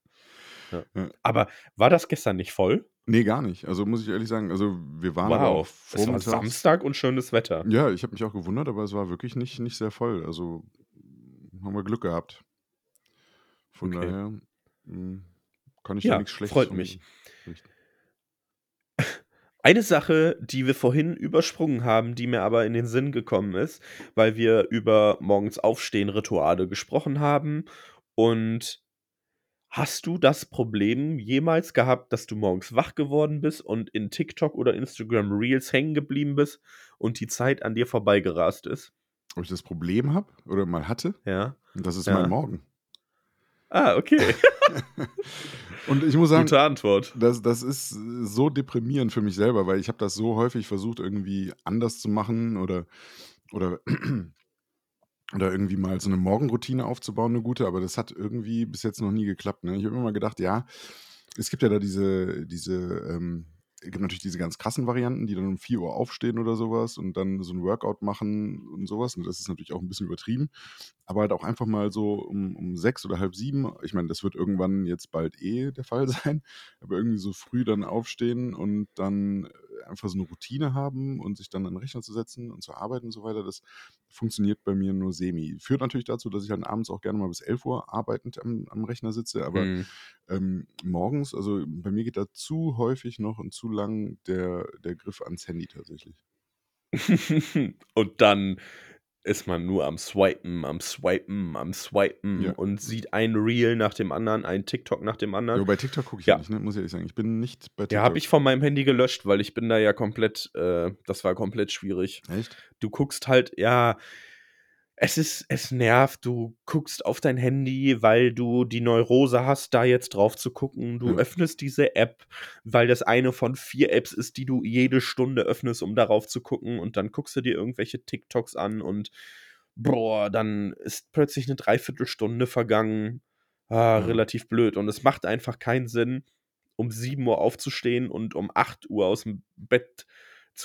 Ja. Ja. Aber war das gestern nicht voll? Nee, gar nicht. Also muss ich ehrlich sagen, also wir waren aber auch Wow. Es war. Samstag und schönes Wetter. Ja, ich habe mich auch gewundert, aber es war wirklich nicht, nicht sehr voll. Also haben wir Glück gehabt. Von Okay. daher mh, kann ich Ja, nichts Schlechtes freut mich. Eine Sache, die wir vorhin übersprungen haben, die mir aber in den Sinn gekommen ist, weil wir über morgens aufstehen Rituale gesprochen haben. Und hast du das Problem jemals gehabt, dass du morgens wach geworden bist und in TikTok oder Instagram Reels hängen geblieben bist und die Zeit an dir vorbeigerast ist? Ob ich das Problem habe oder mal hatte, Ja. und das ist Ja. mein Morgen. Ah, okay. Und ich muss sagen, Gute Antwort. das, das ist so deprimierend für mich selber, weil ich habe das so häufig versucht, irgendwie anders zu machen oder, oder, oder irgendwie mal so eine Morgenroutine aufzubauen, eine gute, aber das hat irgendwie bis jetzt noch nie geklappt. Ne? Ich habe immer gedacht, ja, es gibt ja da diese, diese, ähm, gibt natürlich diese ganz krassen Varianten, die dann um 4 Uhr aufstehen oder sowas und dann so ein Workout machen und sowas. Und das ist natürlich auch ein bisschen übertrieben. Aber halt auch einfach mal so um, um sechs oder halb sieben. Ich meine, das wird irgendwann jetzt bald eh der Fall sein. Aber irgendwie so früh dann aufstehen und dann einfach so eine Routine haben und sich dann an den Rechner zu setzen und zu arbeiten und so weiter, das funktioniert bei mir nur semi. Führt natürlich dazu, dass ich dann abends auch gerne mal bis 11 Uhr arbeitend am, am Rechner sitze, aber Hm. ähm, morgens, also bei mir geht da zu häufig noch und zu lang der, der Griff ans Handy tatsächlich. und dann ist man nur am Swipen, am Swipen, am Swipen Ja. und sieht ein Reel nach dem anderen, ein TikTok nach dem Ja, anderen. bei TikTok gucke ich ja Ja. nicht, ne? muss ich ehrlich sagen. Ich bin nicht bei Ja, TikTok. habe ich von meinem Handy gelöscht, weil ich bin da ja komplett, äh, das war komplett schwierig. Echt? Du guckst halt, ja, es ist, es nervt, du guckst auf dein Handy, weil du die Neurose hast, da jetzt drauf zu gucken. Du Ja. öffnest diese App, weil das eine von vier Apps ist, die du jede Stunde öffnest, um darauf zu gucken. Und dann guckst du dir irgendwelche TikToks an und boah, dann ist plötzlich eine Dreiviertelstunde vergangen. Ah, Ja. relativ blöd. Und es macht einfach keinen Sinn, um 7 Uhr aufzustehen und um 8 Uhr aus dem Bett zu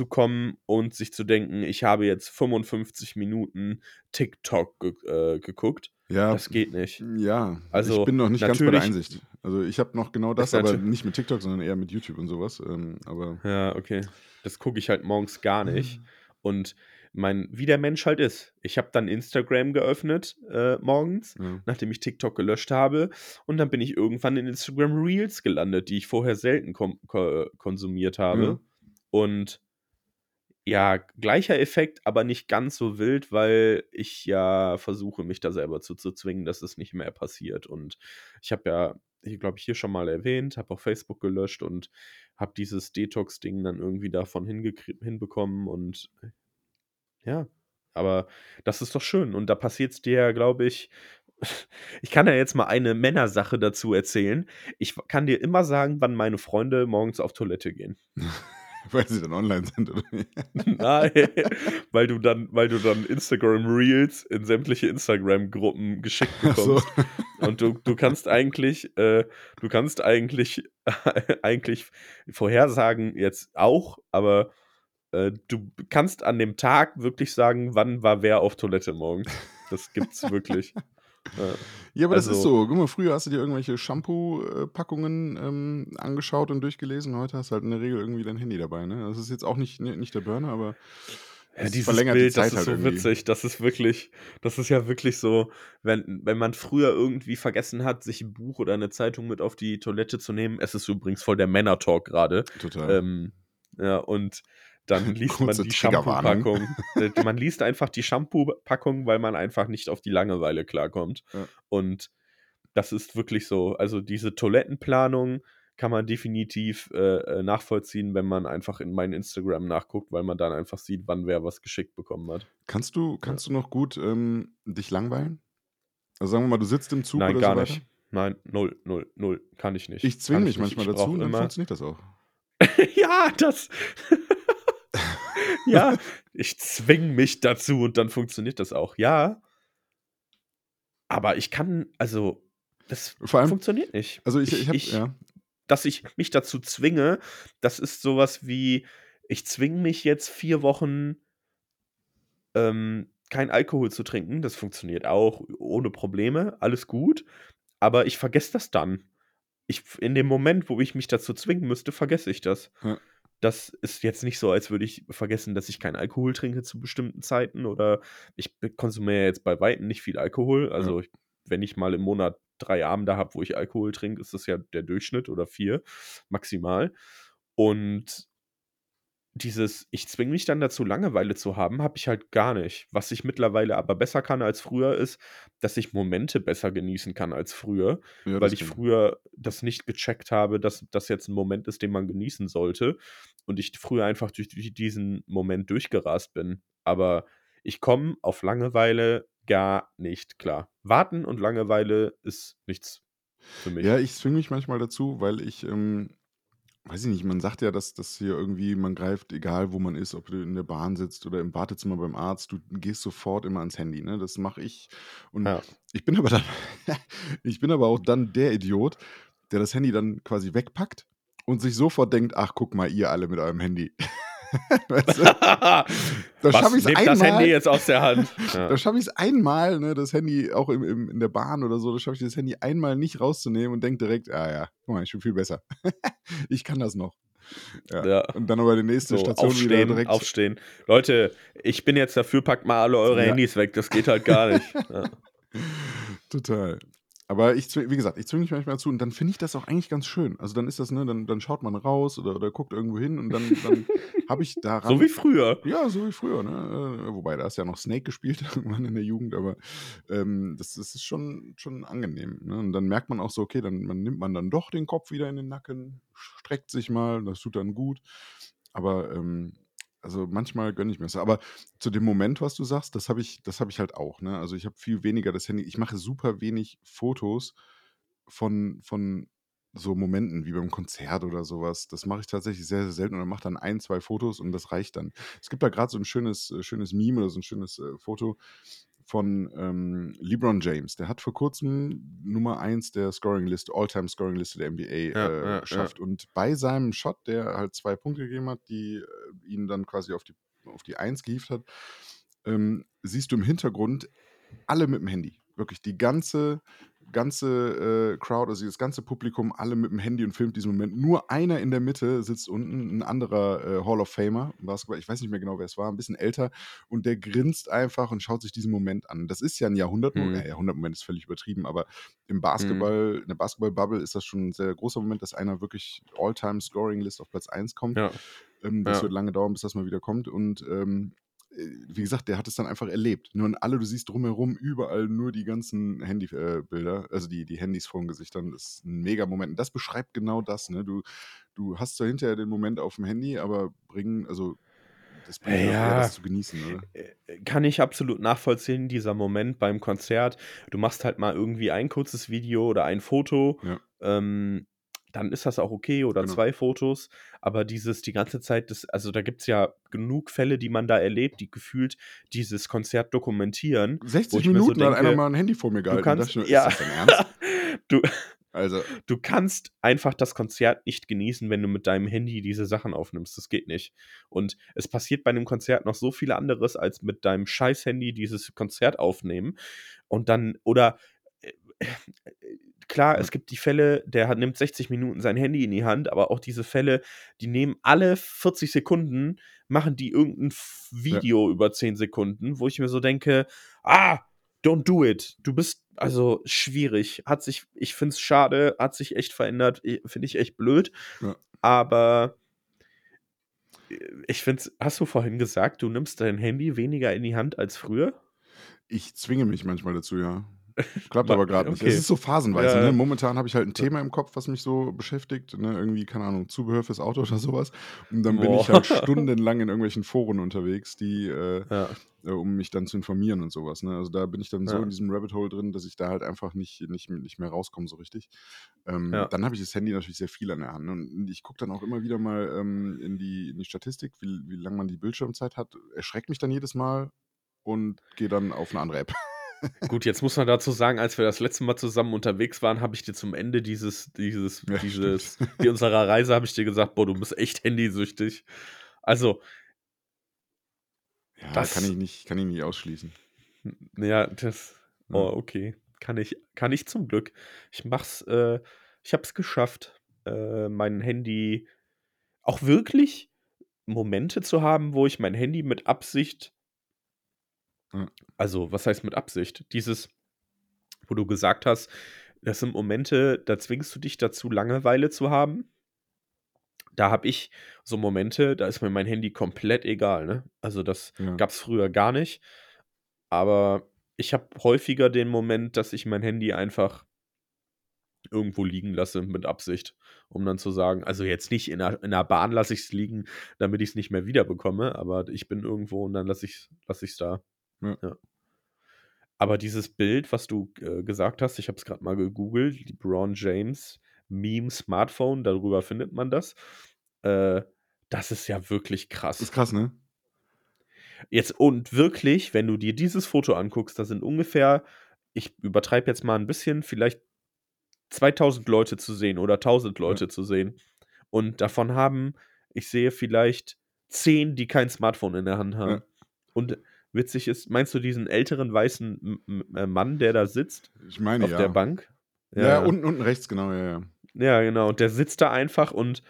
kommen und sich zu denken, ich habe jetzt 55 Minuten TikTok ge äh, geguckt. Ja, Das geht nicht. ja. Also, ich bin noch nicht ganz bei der Einsicht. Also ich habe noch genau das, aber nicht mit TikTok, sondern eher mit YouTube und sowas. Ähm, aber Ja, okay. Das gucke ich halt morgens gar nicht. Und mein, wie der Mensch halt ist. Ich habe dann Instagram geöffnet äh, morgens, Ja. nachdem ich TikTok gelöscht habe. Und dann bin ich irgendwann in Instagram Reels gelandet, die ich vorher selten konsumiert habe. Ja. Und ja, gleicher Effekt, aber nicht ganz so wild, weil ich ja versuche, mich da selber zu, zu zwingen, dass es nicht mehr passiert. Und ich habe ja, ich glaube, ich hier schon mal erwähnt, habe auch Facebook gelöscht und habe dieses Detox-Ding dann irgendwie davon hinbekommen. Und ja, aber das ist doch schön. Und da passiert es dir, glaube ich, ich kann ja jetzt mal eine Männersache dazu erzählen. Ich kann dir immer sagen, wann meine Freunde morgens auf Toilette gehen. Weil sie dann online sind, oder wie? Nein, weil du dann, weil du dann Instagram Reels in sämtliche Instagram-Gruppen geschickt Ach so. bekommst. Und du, du kannst eigentlich, äh, du kannst eigentlich, eigentlich vorhersagen jetzt auch, aber äh, du kannst an dem Tag wirklich sagen, wann war wer auf Toilette morgens. Das gibt's wirklich. Ja. Aber das ist Also- so. Guck mal, früher hast du dir irgendwelche Shampoo-Packungen ähm, angeschaut und durchgelesen. Heute hast du halt in der Regel irgendwie dein Handy dabei. Ne? Das ist jetzt auch nicht, nicht der Burner, aber Ja, es dieses verlängert die Bild, Zeit das ist halt so irgendwie. witzig. Das ist wirklich, das ist ja wirklich so, wenn, wenn man früher irgendwie vergessen hat, sich ein Buch oder eine Zeitung mit auf die Toilette zu nehmen. Es ist übrigens voll der Männer-Talk gerade. Total. Ähm, ja, und dann liest man Kurze die Triggerwarnung. Shampoo-Packung. Äh, man liest einfach die Shampoo-Packung, weil man einfach nicht auf die Langeweile klarkommt. Ja. Und das ist wirklich so. Also diese Toilettenplanung kann man definitiv äh, äh, nachvollziehen, wenn man einfach in mein Instagram nachguckt, weil man dann einfach sieht, wann wer was geschickt bekommen hat. Kannst du, kannst du noch gut ähm, dich langweilen? Also sagen wir mal, du sitzt im Zug Nein, oder gar so nicht. Nein, null, null, null. Kann ich nicht. Ich zwinge mich manchmal Ich dazu und dann immer. funktioniert das auch. ja, das. Ja, ich zwing mich dazu und dann funktioniert das auch. Ja. Aber ich kann, also, das allem, funktioniert nicht. also ich, ich, habe, ich, ja, dass ich mich dazu zwinge, das ist sowas wie, ich zwinge mich jetzt vier Wochen ähm, kein Alkohol zu trinken. Das funktioniert auch ohne Probleme, alles gut. Aber ich vergesse das dann. Ich, in dem Moment, wo ich mich dazu zwingen müsste, vergesse ich das. Ja. Das ist jetzt nicht so, als würde ich vergessen, dass ich keinen Alkohol trinke zu bestimmten Zeiten oder ich konsumiere jetzt bei Weitem nicht viel Alkohol. Also, ich, wenn ich mal im Monat drei Abende habe, wo ich Alkohol trinke, ist das ja der Durchschnitt oder vier maximal. Und dieses, ich zwinge mich dann dazu, Langeweile zu haben, habe ich halt gar nicht. Was ich mittlerweile aber besser kann als früher, ist, dass ich Momente besser genießen kann als früher, ja, weil ich stimmt. früher das nicht gecheckt habe, dass das jetzt ein Moment ist, den man genießen sollte. Und ich früher einfach durch, durch diesen Moment durchgerast bin. Aber ich komme auf Langeweile gar nicht klar. Warten und Langeweile ist nichts für mich. Ja, ich zwinge mich manchmal dazu, weil ich, ähm, weiß ich nicht, man sagt ja, dass das hier irgendwie, man greift, egal wo man ist, ob du in der Bahn sitzt oder im Wartezimmer beim Arzt, du gehst sofort immer ans Handy, ne? Das mache ich. Und Ja. ich bin aber dann, ich bin aber auch dann der Idiot, der das Handy dann quasi wegpackt und sich sofort denkt, ach, guck mal, ihr alle mit eurem Handy. weißt du? Da schaffe ich es Nehmt das Handy einmal, jetzt aus der Hand. Ja. da schaffe ich es einmal, ne, das Handy auch im, im, in der Bahn oder so, da schaffe ich das Handy einmal nicht rauszunehmen und denke direkt, ah ja, guck mal, ich bin viel besser. ich kann das noch. Ja. Ja. Und dann aber die nächste So, Station wieder aufstehen, direkt. aufstehen. Leute, ich bin jetzt dafür, packt mal alle eure Ja. Handys weg. Das geht halt gar nicht. Ja. Total. Aber ich, wie gesagt, ich zwinge mich manchmal dazu und dann finde ich das auch eigentlich ganz schön. Also dann ist das, ne, dann, dann schaut man raus oder, oder guckt irgendwo hin und dann, dann habe ich daran. So wie früher. Ja, so wie früher, ne? Äh, Wobei, da du ja noch Snake gespielt irgendwann in der Jugend, aber ähm, das, das ist schon, schon angenehm. Ne? Und dann merkt man auch so, okay, dann man nimmt man dann doch den Kopf wieder in den Nacken, streckt sich mal, das tut dann gut. Aber ähm, also manchmal gönne ich mir das. Aber zu dem Moment, was du sagst, das habe ich, das habe ich halt auch. Ne? Also ich habe viel weniger das Handy. Ich mache super wenig Fotos von, von so Momenten wie beim Konzert oder sowas. Das mache ich tatsächlich sehr, sehr selten und mache dann ein, zwei Fotos und das reicht dann. Es gibt da gerade so ein schönes, äh, schönes Meme oder so ein schönes äh, Foto von ähm, LeBron James. Der hat vor kurzem Nummer 1 der Scoring-Liste, All-Time-Scoring-Liste der NBA Ja, äh, ja, ja. geschafft. Und bei seinem Shot, der halt zwei Punkte gegeben hat, die äh, ihn dann quasi auf die, auf die 1 gehievt hat, ähm, siehst du im Hintergrund alle mit dem Handy. Wirklich die ganze, ganze äh, Crowd, also das ganze Publikum, alle mit dem Handy und filmt diesen Moment. Nur einer in der Mitte sitzt unten, ein anderer äh, Hall of Famer im Basketball, ich weiß nicht mehr genau, wer es war, ein bisschen älter, und der grinst einfach und schaut sich diesen Moment an. Das ist ja ein Jahrhundertmoment, äh, Jahrhundertmoment ist völlig übertrieben, aber im Mhm. Basketball, in der Basketball-Bubble ist das schon ein sehr großer Moment, dass einer wirklich All-Time-Scoring-List auf Platz 1 kommt. Ja. Ähm, das Ja. wird lange dauern, bis das mal wieder kommt. Und ähm, äh, wie gesagt, der hat es dann einfach erlebt. Nur und alle, du siehst drumherum überall nur die ganzen Handybilder, also die, die Handys vor den Gesichtern. Das ist ein mega Moment. Und das beschreibt genau das. Ne? Du, du hast zwar hinterher den Moment auf dem Handy, aber bringen, also das bringt Ja. das zu genießen, oder? Äh, Kann ich absolut nachvollziehen, dieser Moment beim Konzert. Du machst halt mal irgendwie ein kurzes Video oder ein Foto. Ja. Ähm, dann ist das auch okay oder Genau. zwei Fotos. Aber dieses die ganze Zeit, das, also da gibt es ja genug Fälle, die man da erlebt, die gefühlt dieses Konzert dokumentieren. wo 60 ich mir so Minuten hat einer denke, mal ein Handy vor mir Du gehalten. Dachte kannst, ist ja, das dein Ernst? du, Also, du kannst einfach das Konzert nicht genießen, wenn du mit deinem Handy diese Sachen aufnimmst. Das geht nicht. Und es passiert bei einem Konzert noch so viel anderes, als mit deinem scheiß Handy dieses Konzert aufnehmen. Und dann, oder äh, äh, klar, es gibt die Fälle, der hat, nimmt 60 Minuten sein Handy in die Hand, aber auch diese Fälle, die nehmen alle 40 Sekunden, machen die irgendein F- ja. Video über 10 Sekunden, wo ich mir so denke, ah, don't do it. Du bist also schwierig. Hat sich, ich finde es schade, hat sich echt verändert, finde ich echt blöd. Ja. Aber äh, ich finde es, hast du vorhin gesagt, du nimmst dein Handy weniger in die Hand als früher? Ich zwinge mich manchmal dazu, ja. Klappt aber gerade nicht. Es Okay. ist so phasenweise. Ja, Ne? Momentan habe ich halt ein Thema im Kopf, was mich so beschäftigt. Ne? Irgendwie, keine Ahnung, Zubehör fürs Auto oder sowas. Und dann bin ich Boah. halt stundenlang in irgendwelchen Foren unterwegs, die, äh, Ja. äh, um mich dann zu informieren und sowas. Ne? Also da bin ich dann so Ja. in diesem Rabbit Hole drin, dass ich da halt einfach nicht, nicht, nicht mehr rauskomme so richtig. Ähm. Dann habe ich das Handy natürlich sehr viel an der Hand. Ne? Und ich gucke dann auch immer wieder mal ähm, in, die, in die Statistik, wie, wie lange man die Bildschirmzeit hat. Erschreckt mich dann jedes Mal und gehe dann auf eine andere App. Gut, jetzt muss man dazu sagen, als wir das letzte Mal zusammen unterwegs waren, habe ich dir zum Ende dieses, dieses, Ja, dieses, die unserer Reise, habe ich dir gesagt, boah, du bist echt handysüchtig. Also, Ja, Das- kann ich nicht, kann ich nicht ausschließen. ja, das, oh, okay. Kann ich, kann ich zum Glück. Ich mach's, äh, ich hab's geschafft, äh, mein Handy auch wirklich Momente zu haben, wo ich mein Handy mit Absicht, Also was heißt mit Absicht? Dieses, wo du gesagt hast, das sind Momente, da zwingst du dich dazu, Langeweile zu haben. Da habe ich so Momente, da ist mir mein Handy komplett egal, ne? Also das Ja. gab es früher gar nicht. Aber ich habe häufiger den Moment, dass ich mein Handy einfach irgendwo liegen lasse mit Absicht, um dann zu sagen, also jetzt nicht in der, in der Bahn lasse ich es liegen, damit ich es nicht mehr wiederbekomme, aber ich bin irgendwo und dann lasse ich es lass ich's da. Ja. Ja. Aber dieses Bild, was du äh, gesagt hast, ich habe es gerade mal gegoogelt, LeBron James Meme Smartphone, darüber findet man das. Äh, das ist ja wirklich krass. Ist krass, ne? Jetzt und wirklich, wenn du dir dieses Foto anguckst, da sind ungefähr, ich übertreibe jetzt mal ein bisschen, vielleicht 2000 Leute zu sehen oder 1000 Leute zu sehen. Und davon haben, ich sehe vielleicht 10, die kein Smartphone in der Hand haben. Ja. Und witzig ist, meinst du diesen älteren weißen äh, Mann, der da sitzt Ich meine, auf ja. der Bank? Ja, unten, unten rechts, genau, ja, ja. Ja, genau. Und der sitzt da einfach und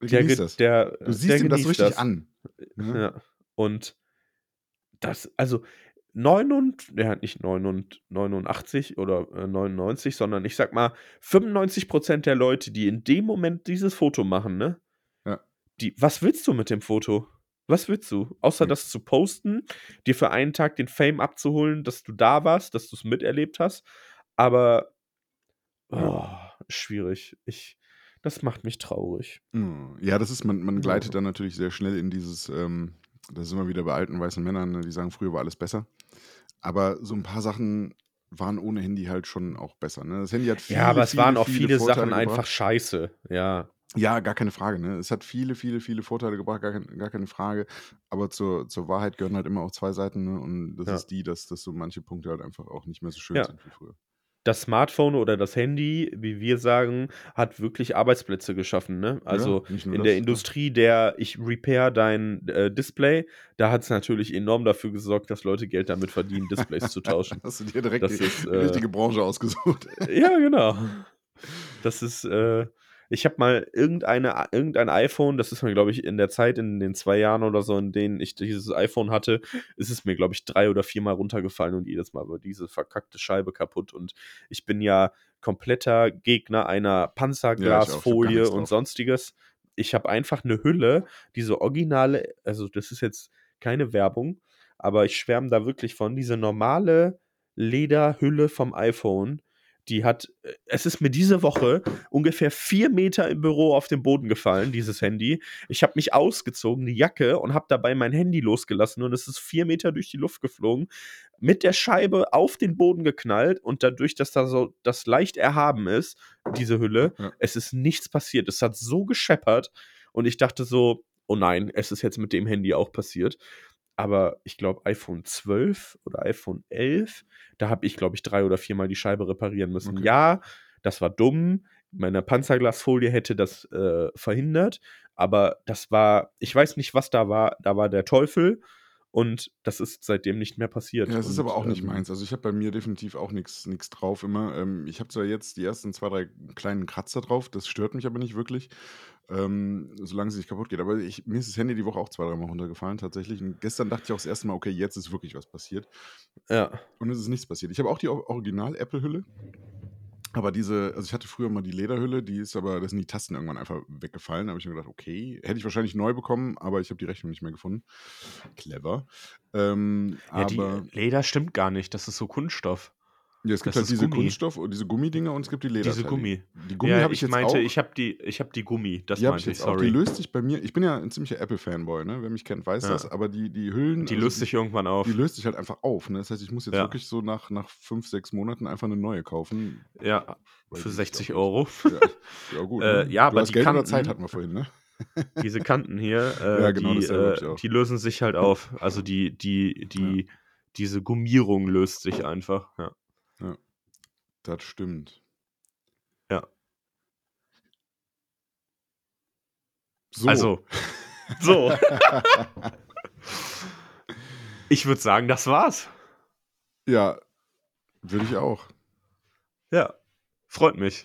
der, das. der Du siehst der ihm das richtig das. an. Ne? Ja. Und das, also 9 und, ja, nicht 9 und 89 oder äh, 99, sondern ich sag mal 95% der Leute, die in dem Moment dieses Foto machen, ne? Ja. Die, was willst du mit dem Foto? Was willst du? Außer Nix. das zu posten, dir für einen Tag den Fame abzuholen, dass du da warst, dass du es miterlebt hast. Aber oh, schwierig. Ich, das macht mich traurig. Mm, Ja, das ist, man, man gleitet dann natürlich sehr schnell in dieses, ähm, das ist immer wieder bei alten weißen Männern, ne, die sagen, früher war alles besser. Aber so ein paar Sachen waren ohne Handy halt schon auch besser. Ne? Das Handy hat viele, ja, aber es viele, waren auch viele viele Sachen gebracht. einfach scheiße. Ja. Ja, gar keine Frage. Ne? Es hat viele, viele, viele Vorteile gebracht, gar, kein, gar keine Frage. Aber zur, zur Wahrheit gehören halt immer auch zwei Seiten. Ne? Und das Ja. ist die, dass, dass so manche Punkte halt einfach auch nicht mehr so schön Ja. sind wie früher. das Smartphone oder das Handy, wie wir sagen, hat wirklich Arbeitsplätze geschaffen, ne? Also, nur in das, der ja. Industrie der ich repair dein, äh, Display, da hat's natürlich enorm dafür gesorgt, dass Leute Geld damit verdienen, Displays zu tauschen. Hast du dir direkt Das die ist, äh richtige Branche ausgesucht. Ja, genau. Das ist, äh ich habe mal irgendeine irgendein iPhone, das ist mir, glaube ich, in der Zeit in den 2 Jahren oder so, in denen ich dieses iPhone hatte, ist es mir, glaube ich, 3 oder viermal runtergefallen und jedes Mal war diese verkackte Scheibe kaputt und ich bin ja kompletter Gegner einer Ja, Panzerglasfolie nix und. Sonstiges. Ich habe einfach 'ne Hülle, diese originale also, das ist jetzt keine Werbung, aber ich schwärme da wirklich von, diese normale Lederhülle vom iPhone, die hat äh, es ist mir diese Woche ungefähr 4 Meter im Büro auf den Boden gefallen, dieses Handy. Ich habe mich ausgezogen, die Jacke, und habe dabei mein Handy losgelassen und es ist 4 Meter durch die Luft geflogen, mit der Scheibe auf den Boden geknallt und dadurch, dass da so das leicht erhaben ist, diese Hülle, Ja. es ist nichts passiert. Es hat so gescheppert und ich dachte so: „Oh nein, es ist jetzt mit dem Handy auch passiert.“ Aber ich glaube, iPhone 12 oder iPhone 11, da habe ich, glaube ich, 3 oder viermal die Scheibe reparieren müssen. Okay. Ja, das war dumm. Meine Panzerglasfolie hätte das, äh, verhindert, aber das war ich weiß nicht, was da war. Da war der Teufel und das ist seitdem nicht mehr passiert Ja, es ist und, aber auch nicht ähm meins. Also, ich habe bei mir definitiv auch nix drauf immer. Ähm, ich habe zwar jetzt die ersten 2, 3 kleinen Kratzer drauf, das stört mich aber nicht wirklich, ähm, solange sie nicht kaputt geht. Aber ich mir ist das Handy die Woche auch 2, dreimal runtergefallen tatsächlich und gestern dachte ich auch das 1. Mal: „Okay, jetzt ist wirklich was passiert.“ Ja. Und es ist nichts passiert. Ich habe auch die Original-Apple-Hülle, aber diese also, ich hatte früher mal die Lederhülle, die ist aber da sind die Tasten irgendwann einfach weggefallen. Da habe ich mir gedacht: „Okay, hätte ich wahrscheinlich neu bekommen, aber ich habe die Rechnung nicht mehr gefunden.“ Clever. Ähm, Ja, die aber Leder stimmt gar nicht, das ist so Kunststoff. Ja, es gibt Das halt diese Gummi. Kunststoff und diese Gummidinger und es gibt die Diese Lederteile. Gummi. Die Gummi Ja, habe ich ich jetzt meinte, auch. ich habe die ich habe die Gummi, das Die habe ich meinte ich, jetzt auch. Die sorry. löst sich bei mir ich bin ja 'n ziemlicher Apple-Fanboy, ne? Wer mich kennt, weiß das, Ja. aber die die Hüllen Die also löst die sich irgendwann die auf. löst sich halt einfach auf, ne? Das heißt, ich muss jetzt Ja. wirklich so nach nach 5, 6 Monaten einfach 'ne neue kaufen. Ja, Weiß für ich nicht, 60 auch nicht. €. Ja, gut, Äh, ne? ja, Du aber die Geld oder Zeit Kanten hatten wir vorhin, ne? diese Kanten hier, äh, Ja, genau, die, äh, die lösen sich halt auf. Also, die die die diese Gummierung löst sich einfach, ja. Das stimmt. Ja. So. Also, so. Ich würde sagen, das war's. Ja, würde ich auch. Ja, freut mich.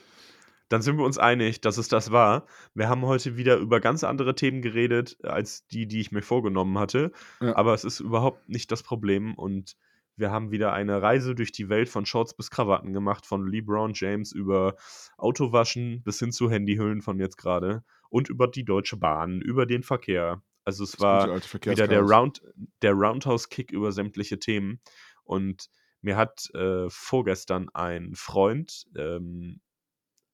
Dann sind wir uns einig, dass es das war. Wir haben heute wieder über ganz andere Themen geredet, als die, die ich mir vorgenommen hatte. Ja. Aber es ist überhaupt nicht das Problem und wir haben wieder eine Reise durch die Welt von Shorts bis Krawatten gemacht, von LeBron James über Autowaschen bis hin zu Handyhüllen von jetzt grade und über die Deutsche Bahn, über den Verkehr. Also, es Das war wieder der. Round der Roundhouse-Kick über sämtliche Themen. Und mir hat, äh, vorgestern ein Freund, ähm,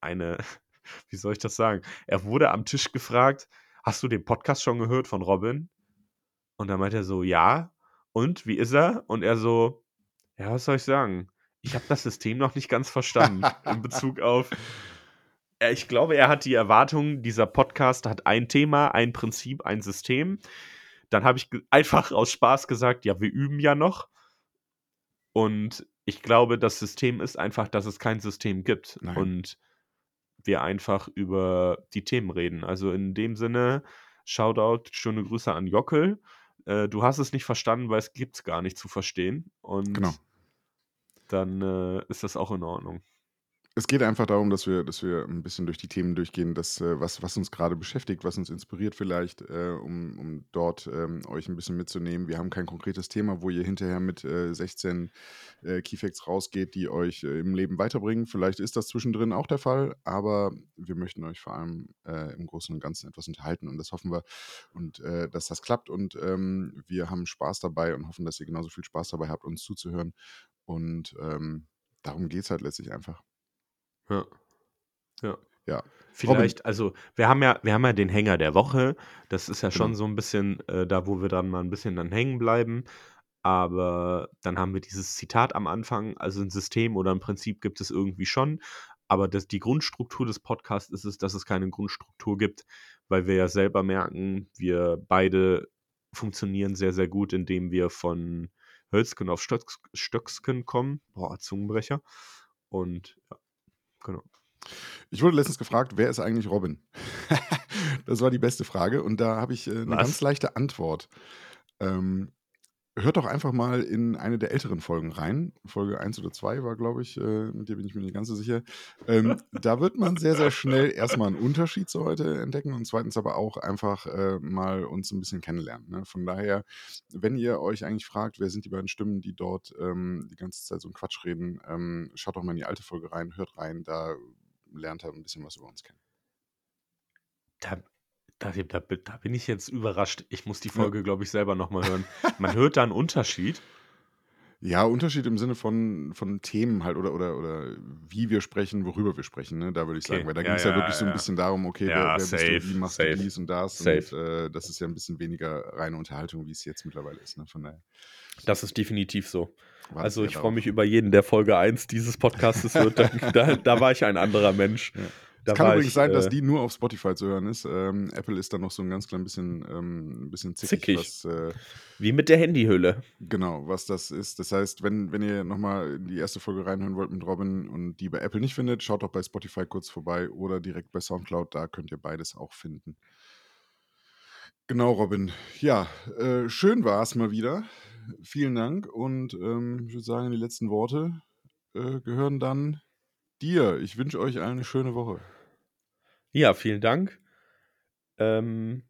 eine wie soll ich das sagen? Er wurde am Tisch gefragt: „Hast du den Podcast schon gehört von Robin?“ Und dann meinte er so: „Ja. Und, wie ist er?“ Und er so: „Ja, was soll ich sagen? Ich habe das System noch nicht ganz verstanden.“ In Bezug auf ich glaube, er hat die Erwartung, dieser Podcast hat ein Thema, ein Prinzip, ein System. Dann habe ich einfach aus Spaß gesagt: „Ja, wir üben ja noch.“ Und ich glaube, das System ist einfach, dass es kein System gibt Nein. und wir einfach über die Themen reden. Also, in dem Sinne, Shoutout, schöne Grüße an Jockel. Äh, du hast es nicht verstanden, weil es gibt's gar nicht zu verstehen Genau. und dann, äh, ist das auch in Ordnung. Es geht einfach darum, dass wir dass wir 'n bisschen durch die Themen durchgehen, das, äh, was was uns grade beschäftigt, was uns inspiriert vielleicht, äh, um um dort, ähm, euch 'n bisschen mitzunehmen. Wir haben kein konkretes Thema, wo ihr hinterher mit, äh, 16, äh, Keyfacts rausgeht, die euch, äh, im Leben weiterbringen. Vielleicht ist das zwischendrin auch der Fall, aber wir möchten euch vor allem, äh, im Großen und Ganzen etwas unterhalten und das hoffen wir und, äh, dass das klappt und, ähm, wir haben Spaß dabei und hoffen, dass ihr genauso viel Spaß dabei habt, uns zuzuhören und, ähm, darum geht's halt letztlich einfach. Ja. Ja. Ja. Robin Vielleicht also, wir haben ja wir haben ja den Hänger der Woche. Das ist ja schon Genau. so 'n bisschen, äh, da, wo wir dann mal 'n bisschen dann hängen bleiben. Aber dann haben wir dieses Zitat am Anfang. Also, 'n System oder 'n Prinzip gibt es irgendwie schon, aber das die Grundstruktur des Podcasts ist es, dass es keine Grundstruktur gibt, weil wir ja selber merken, wir beide funktionieren sehr, sehr gut, indem wir von Hölzgen auf Stöcks Stöcksken kommen. Boah, Zungenbrecher. Und ja, genau. Ich wurde letztens gefragt, wer ist eigentlich Robin? das war die beste Frage und da habe ich äh, eine Was? ganz leichte Antwort. Ähm, hört doch einfach mal in eine der älteren Folgen rein. Folge 1 oder 2 war, glaube ich, äh, mit dir bin ich mir nicht ganz so sicher. Ähm, da wird man sehr, sehr schnell erstmal einen Unterschied zu heute entdecken und zweitens aber auch einfach äh, mal uns ein bisschen kennenlernen. Ne? Von daher, wenn ihr euch eigentlich fragt, wer sind die beiden Stimmen, die dort ähm, die ganze Zeit so einen Quatsch reden, ähm, schaut doch mal in die alte Folge rein, hört rein, da lernt er ein bisschen was über uns kennen. Da, da, da, da bin ich jetzt überrascht. Ich muss die Ja. Folge, glaube ich, selber nochmal hören. Man hört da einen Unterschied. Ja, Unterschied im Sinne von, von Themen halt oder, oder, oder wie wir sprechen, worüber wir sprechen, ne? Da würde ich sagen, Okay. weil da Ja, ging es ja, ja, wirklich so ein ja. bisschen darum, okay, Ja, wer, wer bist safe, du, wie machst safe, du dies und das safe. und äh, das ist ja ein bisschen weniger reine Unterhaltung, wie es jetzt mittlerweile ist, ne? Von daher Das ist definitiv so. war Also ich freue mich über jeden, der Folge 1 dieses Podcastes wird. Da, da, da war ich ein anderer Mensch. Da Es kann übrigens ich, sein, dass äh, die nur auf Spotify zu hören ist. Ähm, Apple ist da noch so ein ganz klein bisschen, ähm, ein bisschen zickig, Zickig. was äh, Wie mit der Handyhülle. Genau, was das ist. Das heißt, wenn, wenn ihr nochmal in die erste Folge reinhören wollt mit Robin und die bei Apple nicht findet, schaut doch bei Spotify kurz vorbei oder direkt bei Soundcloud, da könnt ihr beides auch finden. Genau, Robin. Ja, äh, schön war es mal wieder. Vielen Dank und ähm, ich würde sagen, die letzten Worte äh, gehören dann dir. Ich wünsche euch allen eine schöne Woche. Ja, vielen Dank. Ähm,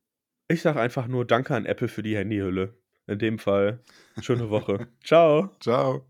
ich sage einfach nur Danke an Apple für die Handyhülle. In dem Fall, schöne Woche. Ciao. Ciao.